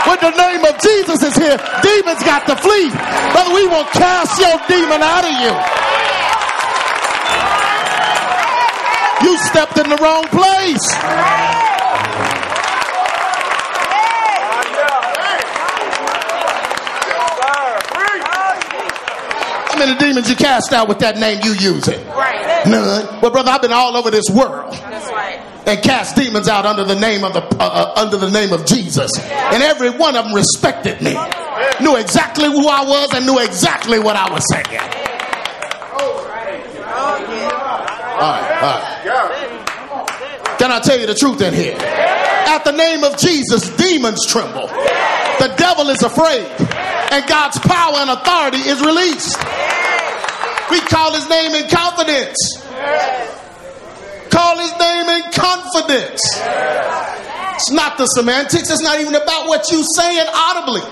When the name of Jesus is here, demons got to flee. Brother, we will cast your demon out of you. You stepped in the wrong place. How many demons you cast out with that name you using? None. Well, brother, I've been all over this world and cast demons out under the name of the uh, uh, under the name of Jesus, and every one of them respected me, knew exactly who I was, and knew exactly what I was saying. All right, all right. Can I tell you the truth in here? At the name of Jesus, demons tremble. The devil is afraid, and God's power and authority is released. We call his name in confidence. Call his name in confidence. It's not the semantics. It's not even about what you saying audibly.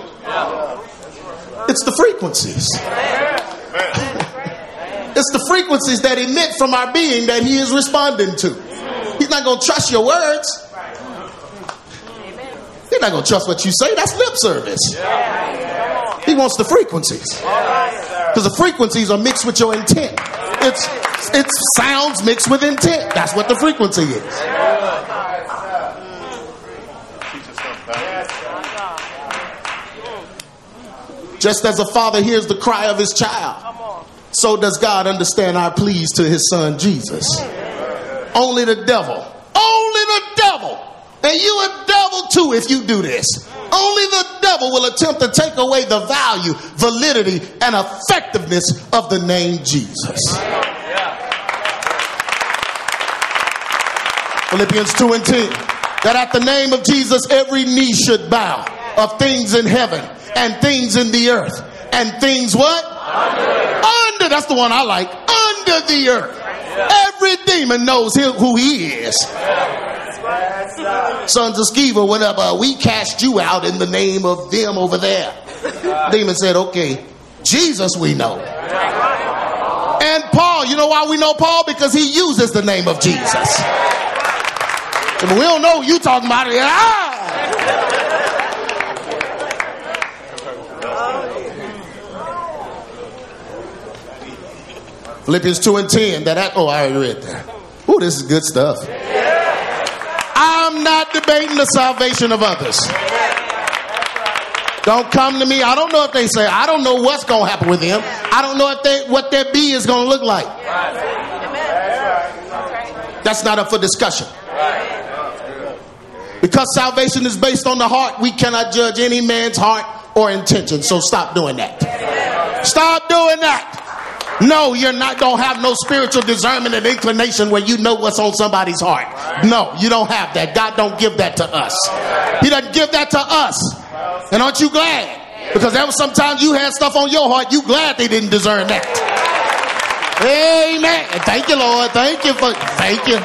It's the frequencies. It's the frequencies that emit from our being that he is responding to. He's not going to trust your words. He's not going to trust what you say. That's lip service. He wants the frequencies. Because the frequencies are mixed with your intent. It's it's sounds mixed with intent. That's what the frequency is. Just as a father hears the cry of his child, so does God understand our pleas to his son Jesus. Only the devil, only the devil, and you a devil too if you do this. Only the devil will attempt to take away the value, validity, and effectiveness of the name Jesus. Philippians 2 and 10. That at the name of Jesus, every knee should bow of things in heaven and things in the earth and things what? Under. Under. That's the one I like. Under the earth. Every demon knows who he is. Sons of Sceva, whatever, we cast you out in the name of them over there. Demon said, okay, Jesus we know. And Paul, you know why we know Paul? Because he uses the name of Jesus. And we don't know you talking about it. Ah! Philippians 2 and 10. That, I, oh, I already read that. Oh, this is good stuff. I'm not debating the salvation of others. Don't come to me. I don't know if they say, I don't know what's going to happen with them. I don't know if they, what their be is going to look like. That's not up for discussion. Because salvation is based on the heart, we cannot judge any man's heart or intention. So stop doing that. Stop doing that. No, you're not going to have no spiritual discernment and inclination where you know what's on somebody's heart. No, you don't have that. God don't give that to us. He doesn't give that to us. And aren't you glad? Because there was sometimes you had stuff on your heart, you glad they didn't discern that. Amen. Thank you, Lord. Thank you for thank you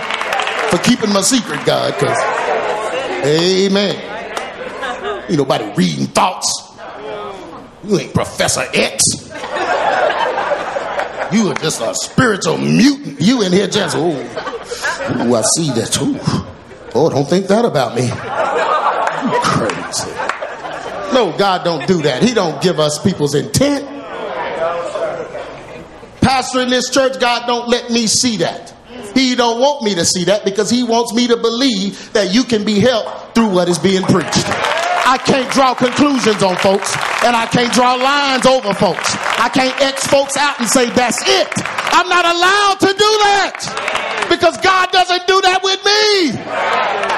for keeping my secret, God. Because Amen. Ain't nobody reading thoughts. You ain't Professor X. You are just a spiritual mutant. You in here just, oh, ooh, I see that. Ooh. Oh, don't think that about me. You crazy. No, God don't do that. He don't give us people's intent. Pastor in this church, God don't let me see that. He don't want me to see that because he wants me to believe that you can be helped through what is being preached. I can't draw conclusions on folks and I can't draw lines over folks. I can't X folks out and say that's it. I'm not allowed to do that because God doesn't do that with me.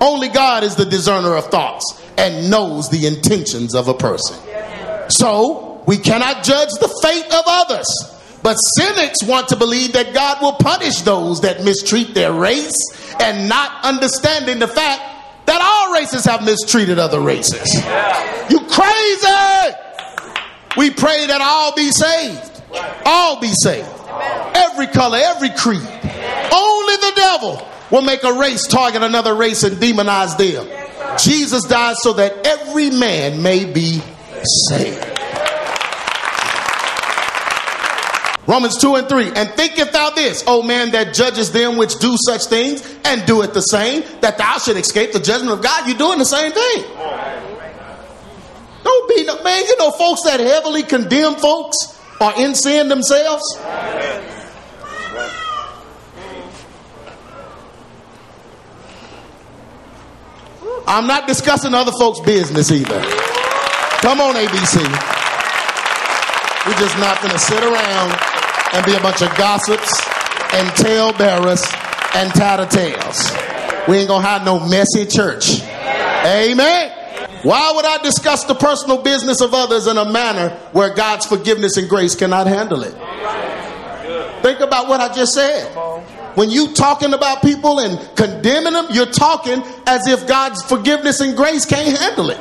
Only God is the discerner of thoughts and knows the intentions of a person. So, we cannot judge the fate of others. But cynics want to believe that God will punish those that mistreat their race and not understanding the fact that all races have mistreated other races. You crazy! We pray that all be saved. All be saved. Every color, every creed. Only the devil will make a race target another race and demonize them. Jesus died so that every man may be saved. Romans 2 and 3. And thinkest thou this, O man that judges them which do such things, and do it the same, that thou should escape the judgment of God? You're doing the same thing. Don't be no man, you know, folks that heavily condemn folks are in sin themselves. I'm not discussing other folks' business either. Come on, ABC. We're just not going to sit around and be a bunch of gossips and talebearers and tattletales. We ain't to have no messy church. Amen. Why would I discuss the personal business of others in a manner where God's forgiveness and grace cannot handle it? Think about what I just said. When you talking about people and condemning them, you're talking as if God's forgiveness and grace can't handle it.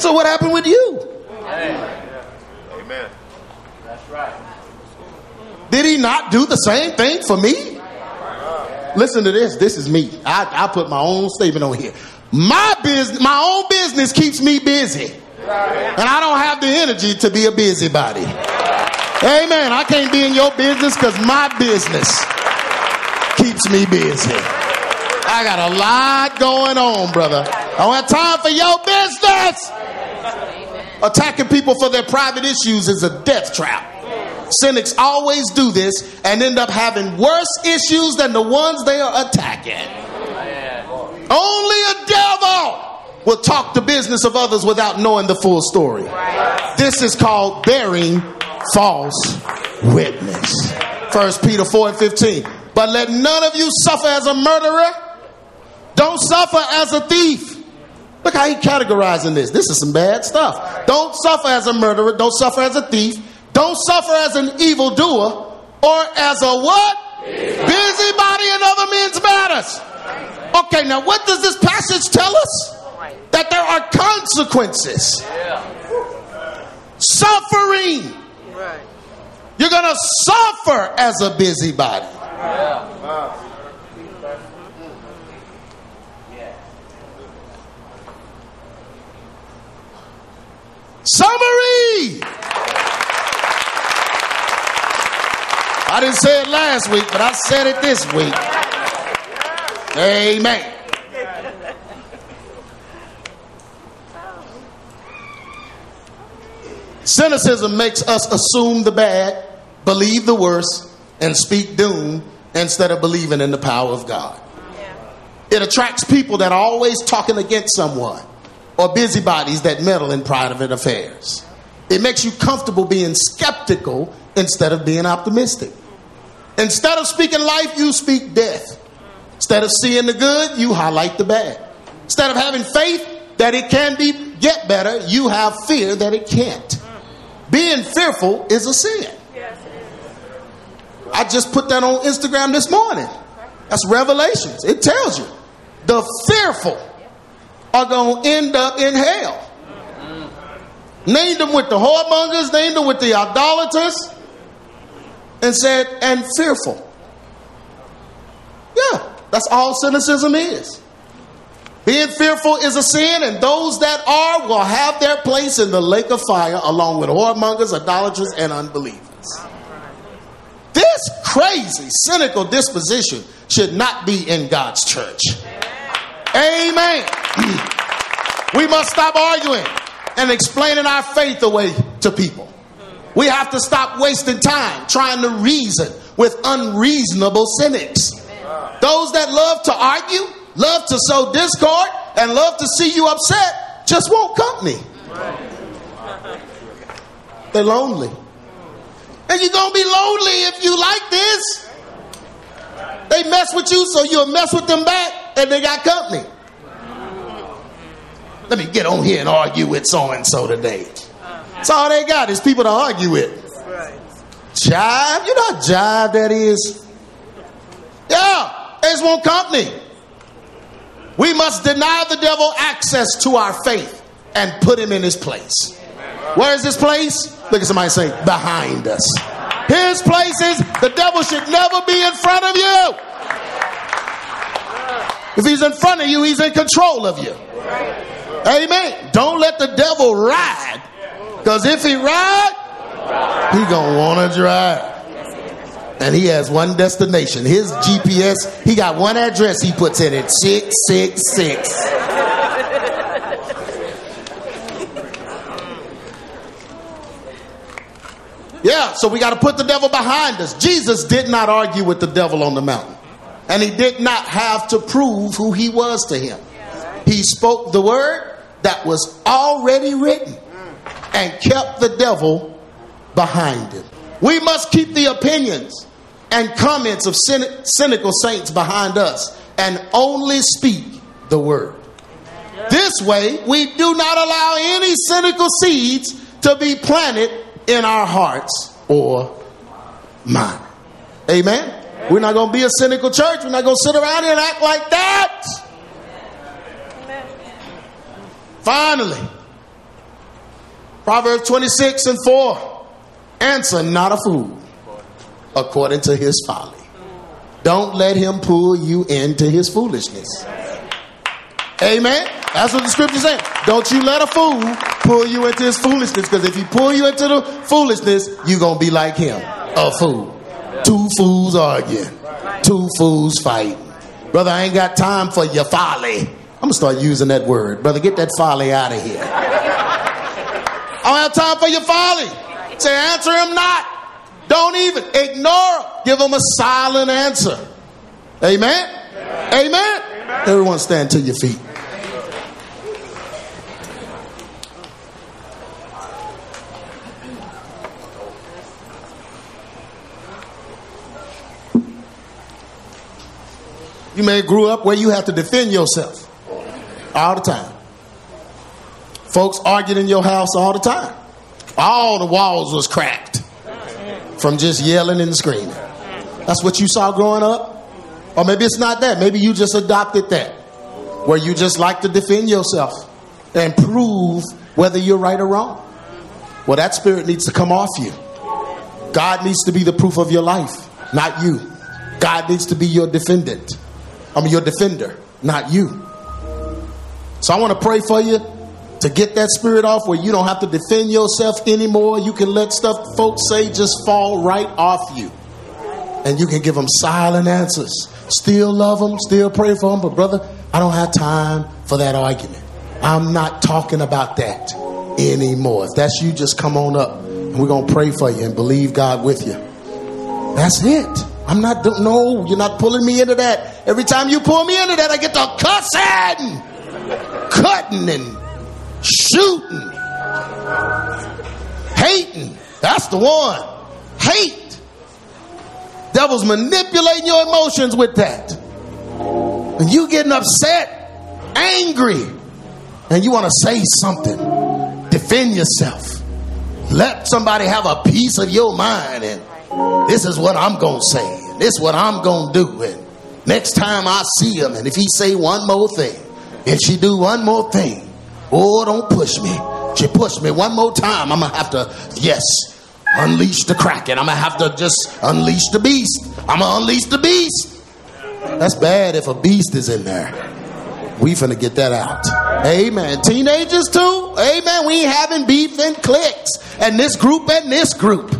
So what happened with you? Did he not do the same thing for me? Listen to this. This is me. I, I put my own statement on here. My business, my own business keeps me busy. And I don't have the energy to be a busybody. Amen. I can't be in your business because my business keeps me busy. I got a lot going on, brother. I don't have time for your business. Attacking people for their private issues is a death trap. Cynics always do this and end up having worse issues than the ones they are attacking. Only a devil will talk the business of others without knowing the full story. This is called bearing false witness. First Peter 4 and 15. But let none of you suffer as a murderer. Don't suffer as a thief. Look how he categorizing this. This is some bad stuff. Don't suffer as a murderer. Don't suffer as a thief. Don't suffer as an evildoer or as a what? Busybody in other men's matters. Okay, now what does this passage tell us? That there are consequences. Suffering. Right. You're going to suffer as a busybody. Summary. I didn't say it last week, but I said it this week. Amen. Cynicism makes us assume the bad, believe the worst, and speak doom instead of believing in the power of God. It attracts people that are always talking against someone or busybodies that meddle in private affairs. It makes you comfortable being skeptical instead of being optimistic. Instead of speaking life, you speak death. Instead of seeing the good, you highlight the bad. Instead of having faith that it can be get better, you have fear that it can't. Being fearful is a sin. I just put that on Instagram this morning. That's Revelations. It tells you the fearful are going to end up in hell. Named them with the whoremongers, named them with the idolaters, and said, and fearful. Yeah, that's all cynicism is. Being fearful is a sin, and those that are will have their place in the lake of fire along with whoremongers, idolaters, and unbelievers. This crazy, cynical disposition should not be in God's church. Amen. we must stop arguing and explaining our faith away to people. We have to stop wasting time trying to reason with unreasonable cynics. Those that love to argue, love to sow discord, and love to see you upset just won't company. They're lonely. And you're going to be lonely if you like this. They mess with you, so you'll mess with them back, and they got company. Let me get on here and argue with so and so today. That's all they got is people to argue with. Jive? You know how jive that is? Yeah, it's one company. We must deny the devil access to our faith and put him in his place. Where is his place? Look at somebody say, behind us. His place is the devil should never be in front of you. If he's in front of you, he's in control of you. Amen. Don't let the devil ride. Because if he ride, he gonna want to drive. And he has one destination. His GPS, he got one address he puts in it. 666. Yeah, so we got to put the devil behind us. Jesus did not argue with the devil on the mountain. and he did not have to prove who he was to him. He spoke the word that was already written and kept the devil behind him. We must keep the opinions and comments of cynical saints behind us and only speak the word. This way, we do not allow any cynical seeds to be planted in our hearts or mind. Amen. We're not going to be a cynical church. We're not going to sit around here and act like that. Finally, Proverbs 26 and 4 answer not a fool according to his folly. Don't let him pull you into his foolishness. Amen. That's what the scripture says. Don't you let a fool pull you into his foolishness because if he pull you into the foolishness, you're going to be like him, a fool. Two fools arguing, two fools fighting. Brother, I ain't got time for your folly. I'm going to start using that word. Brother, get that folly out of here. I don't have time for your folly. Say, answer him not. Don't even ignore him. Give him a silent answer. Amen? Amen? Amen? Everyone stand to your feet. You may grew up where you have to defend yourself all the time. Folks arguing in your house all the time. All the walls was cracked from just yelling and screaming. That's what you saw growing up. Or maybe it's not that. Maybe you just adopted that. Where you just like to defend yourself and prove whether you're right or wrong. Well, that spirit needs to come off you. God needs to be the proof of your life, not you. God needs to be your defendant. I mean, your defender, not you. So I want to pray for you to get that spirit off where you don't have to defend yourself anymore. You can let stuff folks say just fall right off you. And you can give them silent answers. Still love them, still pray for them, but brother, I don't have time for that argument. I'm not talking about that anymore. If that's you, just come on up and we're going to pray for you and believe God with you. That's it. I'm not, no, you're not pulling me into that. Every time you pull me into that, I get to cussing, cutting, and shooting, hating. That's the one. Hate. Devil's manipulating your emotions with that. And you getting upset, angry, and you want to say something, defend yourself. Let somebody have a piece of your mind and this is what I'm going to say. This is what I'm going to do. And next time I see him, and if he say one more thing, if she do one more thing, oh, don't push me. She push me one more time, I'm going to have to, yes, unleash the kraken. I'm going to have to just unleash the beast. I'm going to unleash the beast. That's bad if a beast is in there. We finna get that out. Amen. Teenagers too. Amen. We having beef and cliques. And this group and this group.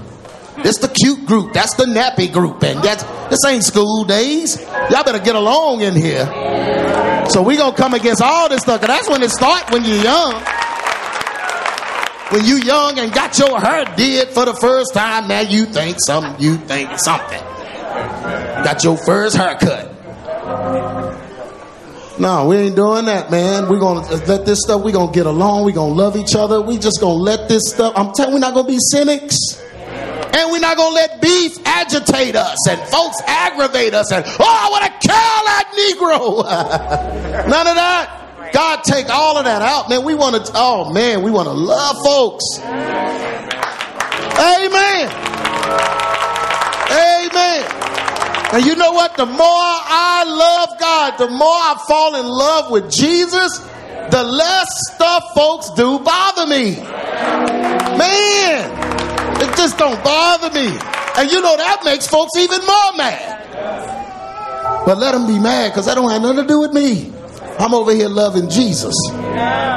This the cute group. That's the nappy group. And that's this ain't school days. Y'all better get along in here. So we gonna come against all this stuff. Cause that's when it start when you're young. When you young and got your hair did for the first time, now you think something, you think something. Got your first haircut. No, we ain't doing that, man. We're gonna uh, let this stuff, we're gonna get along, we're gonna love each other, we just gonna let this stuff. I'm telling we're not gonna be cynics. And we're not going to let beef agitate us and folks aggravate us and, oh, I want to kill that Negro. None of that. God take all of that out, man. We want to, oh man, we want to love folks. Amen. Amen. And you know what? The more I love God, the more I fall in love with Jesus, the less stuff folks do bother me. Man. Just don't bother me. And you know that makes folks even more mad. But let them be mad because that don't have nothing to do with me. I'm over here loving Jesus.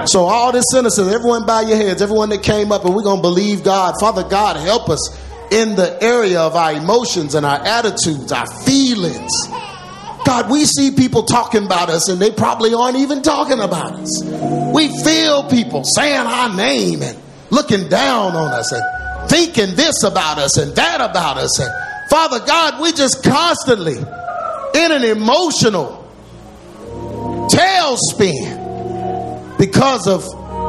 So all this cynicism, everyone bow your heads, everyone that came up, and we're gonna believe God. Father God, help us in the area of our emotions and our attitudes, our feelings. God, we see people talking about us and they probably aren't even talking about us. We feel people saying our name and looking down on us and thinking this about us and that about us. And Father God, we just constantly in an emotional tailspin because of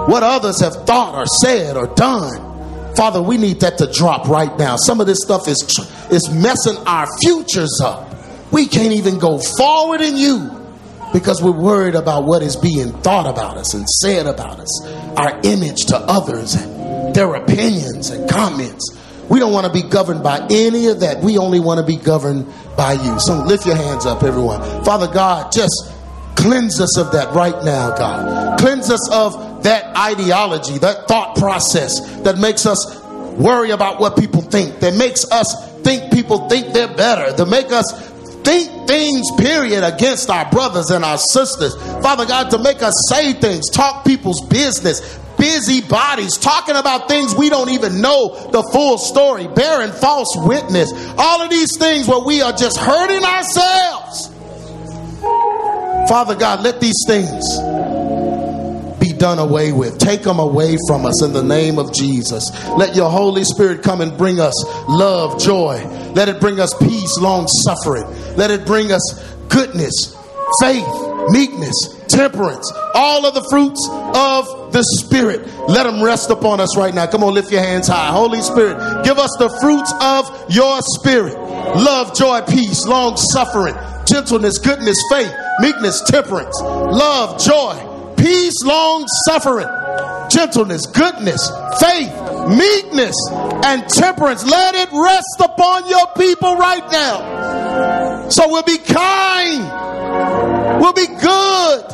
what others have thought or said or done. Father, we need that to drop right now. Some of this stuff is, is messing our futures up. We can't even go forward in you because we're worried about what is being thought about us and said about us, our image to others, their opinions and comments. We don't want to be governed by any of that. We only want to be governed by you. So lift your hands up, everyone. Father God, just cleanse us of that right now, God. Cleanse us of that ideology, that thought process that makes us worry about what people think, that makes us think people think they're better, that make us think things, period, against our brothers and our sisters. Father God, to make us say things, talk people's business, busy bodies talking about things we don't even know the full story, bearing false witness. All of these things where we are just hurting ourselves. Father God, let these things be done away with. Take them away from us in the name of Jesus. Let your Holy Spirit come and bring us love, joy. Let it bring us peace, long suffering. Let it bring us goodness, faith, meekness, temperance, all of the fruits of the Spirit. Let them rest upon us right now. Come on, lift your hands high. Holy Spirit, give us the fruits of your Spirit love, joy, peace, long suffering, gentleness, goodness, faith, meekness, temperance, love, joy, peace, long suffering, gentleness, goodness, faith, meekness, and temperance. Let it rest upon your people right now. So we'll be kind, we'll be good,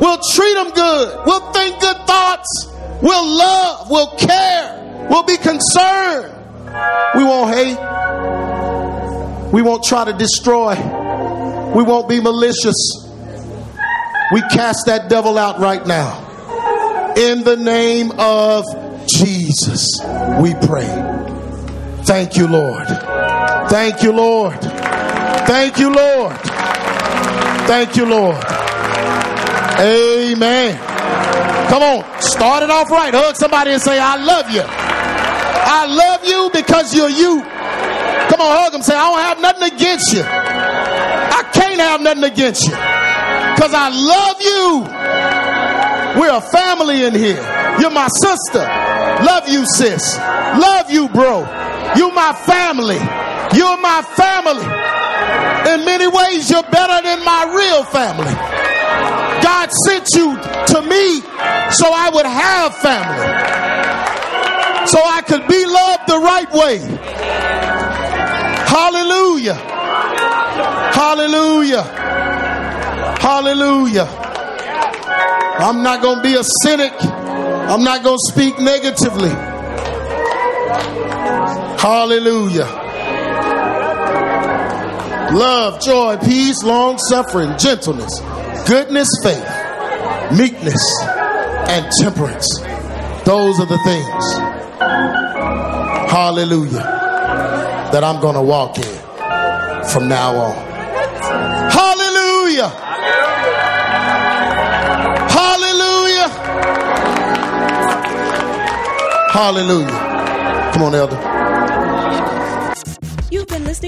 we'll treat them good, we'll think good thoughts, we'll love, we'll care, we'll be concerned. We won't hate. We won't try to destroy. We won't be malicious. We cast that devil out right now. In the name of Jesus, we pray. Thank you, Lord. Thank you, Lord. Thank you, Lord. Thank you, Lord. Amen. Come on, start it off right. Hug somebody and say, I love you. I love you because you're you. Come on, hug them. Say, I don't have nothing against you. I can't have nothing against you because I love you. We're a family in here. You're my sister. Love you, sis. Love you, bro. You're my family. You're my family. In many ways, you're better than my real family. God sent you to me so I would have family. So I could be loved the right way. Hallelujah. Hallelujah. Hallelujah. I'm not going to be a cynic. I'm not going to speak negatively. Hallelujah. Love, joy, peace, long suffering, gentleness, goodness, faith, meekness, and temperance. Those are the things. Hallelujah. That I'm going to walk in from now on. Hallelujah. Hallelujah. Hallelujah. Come on, Elder.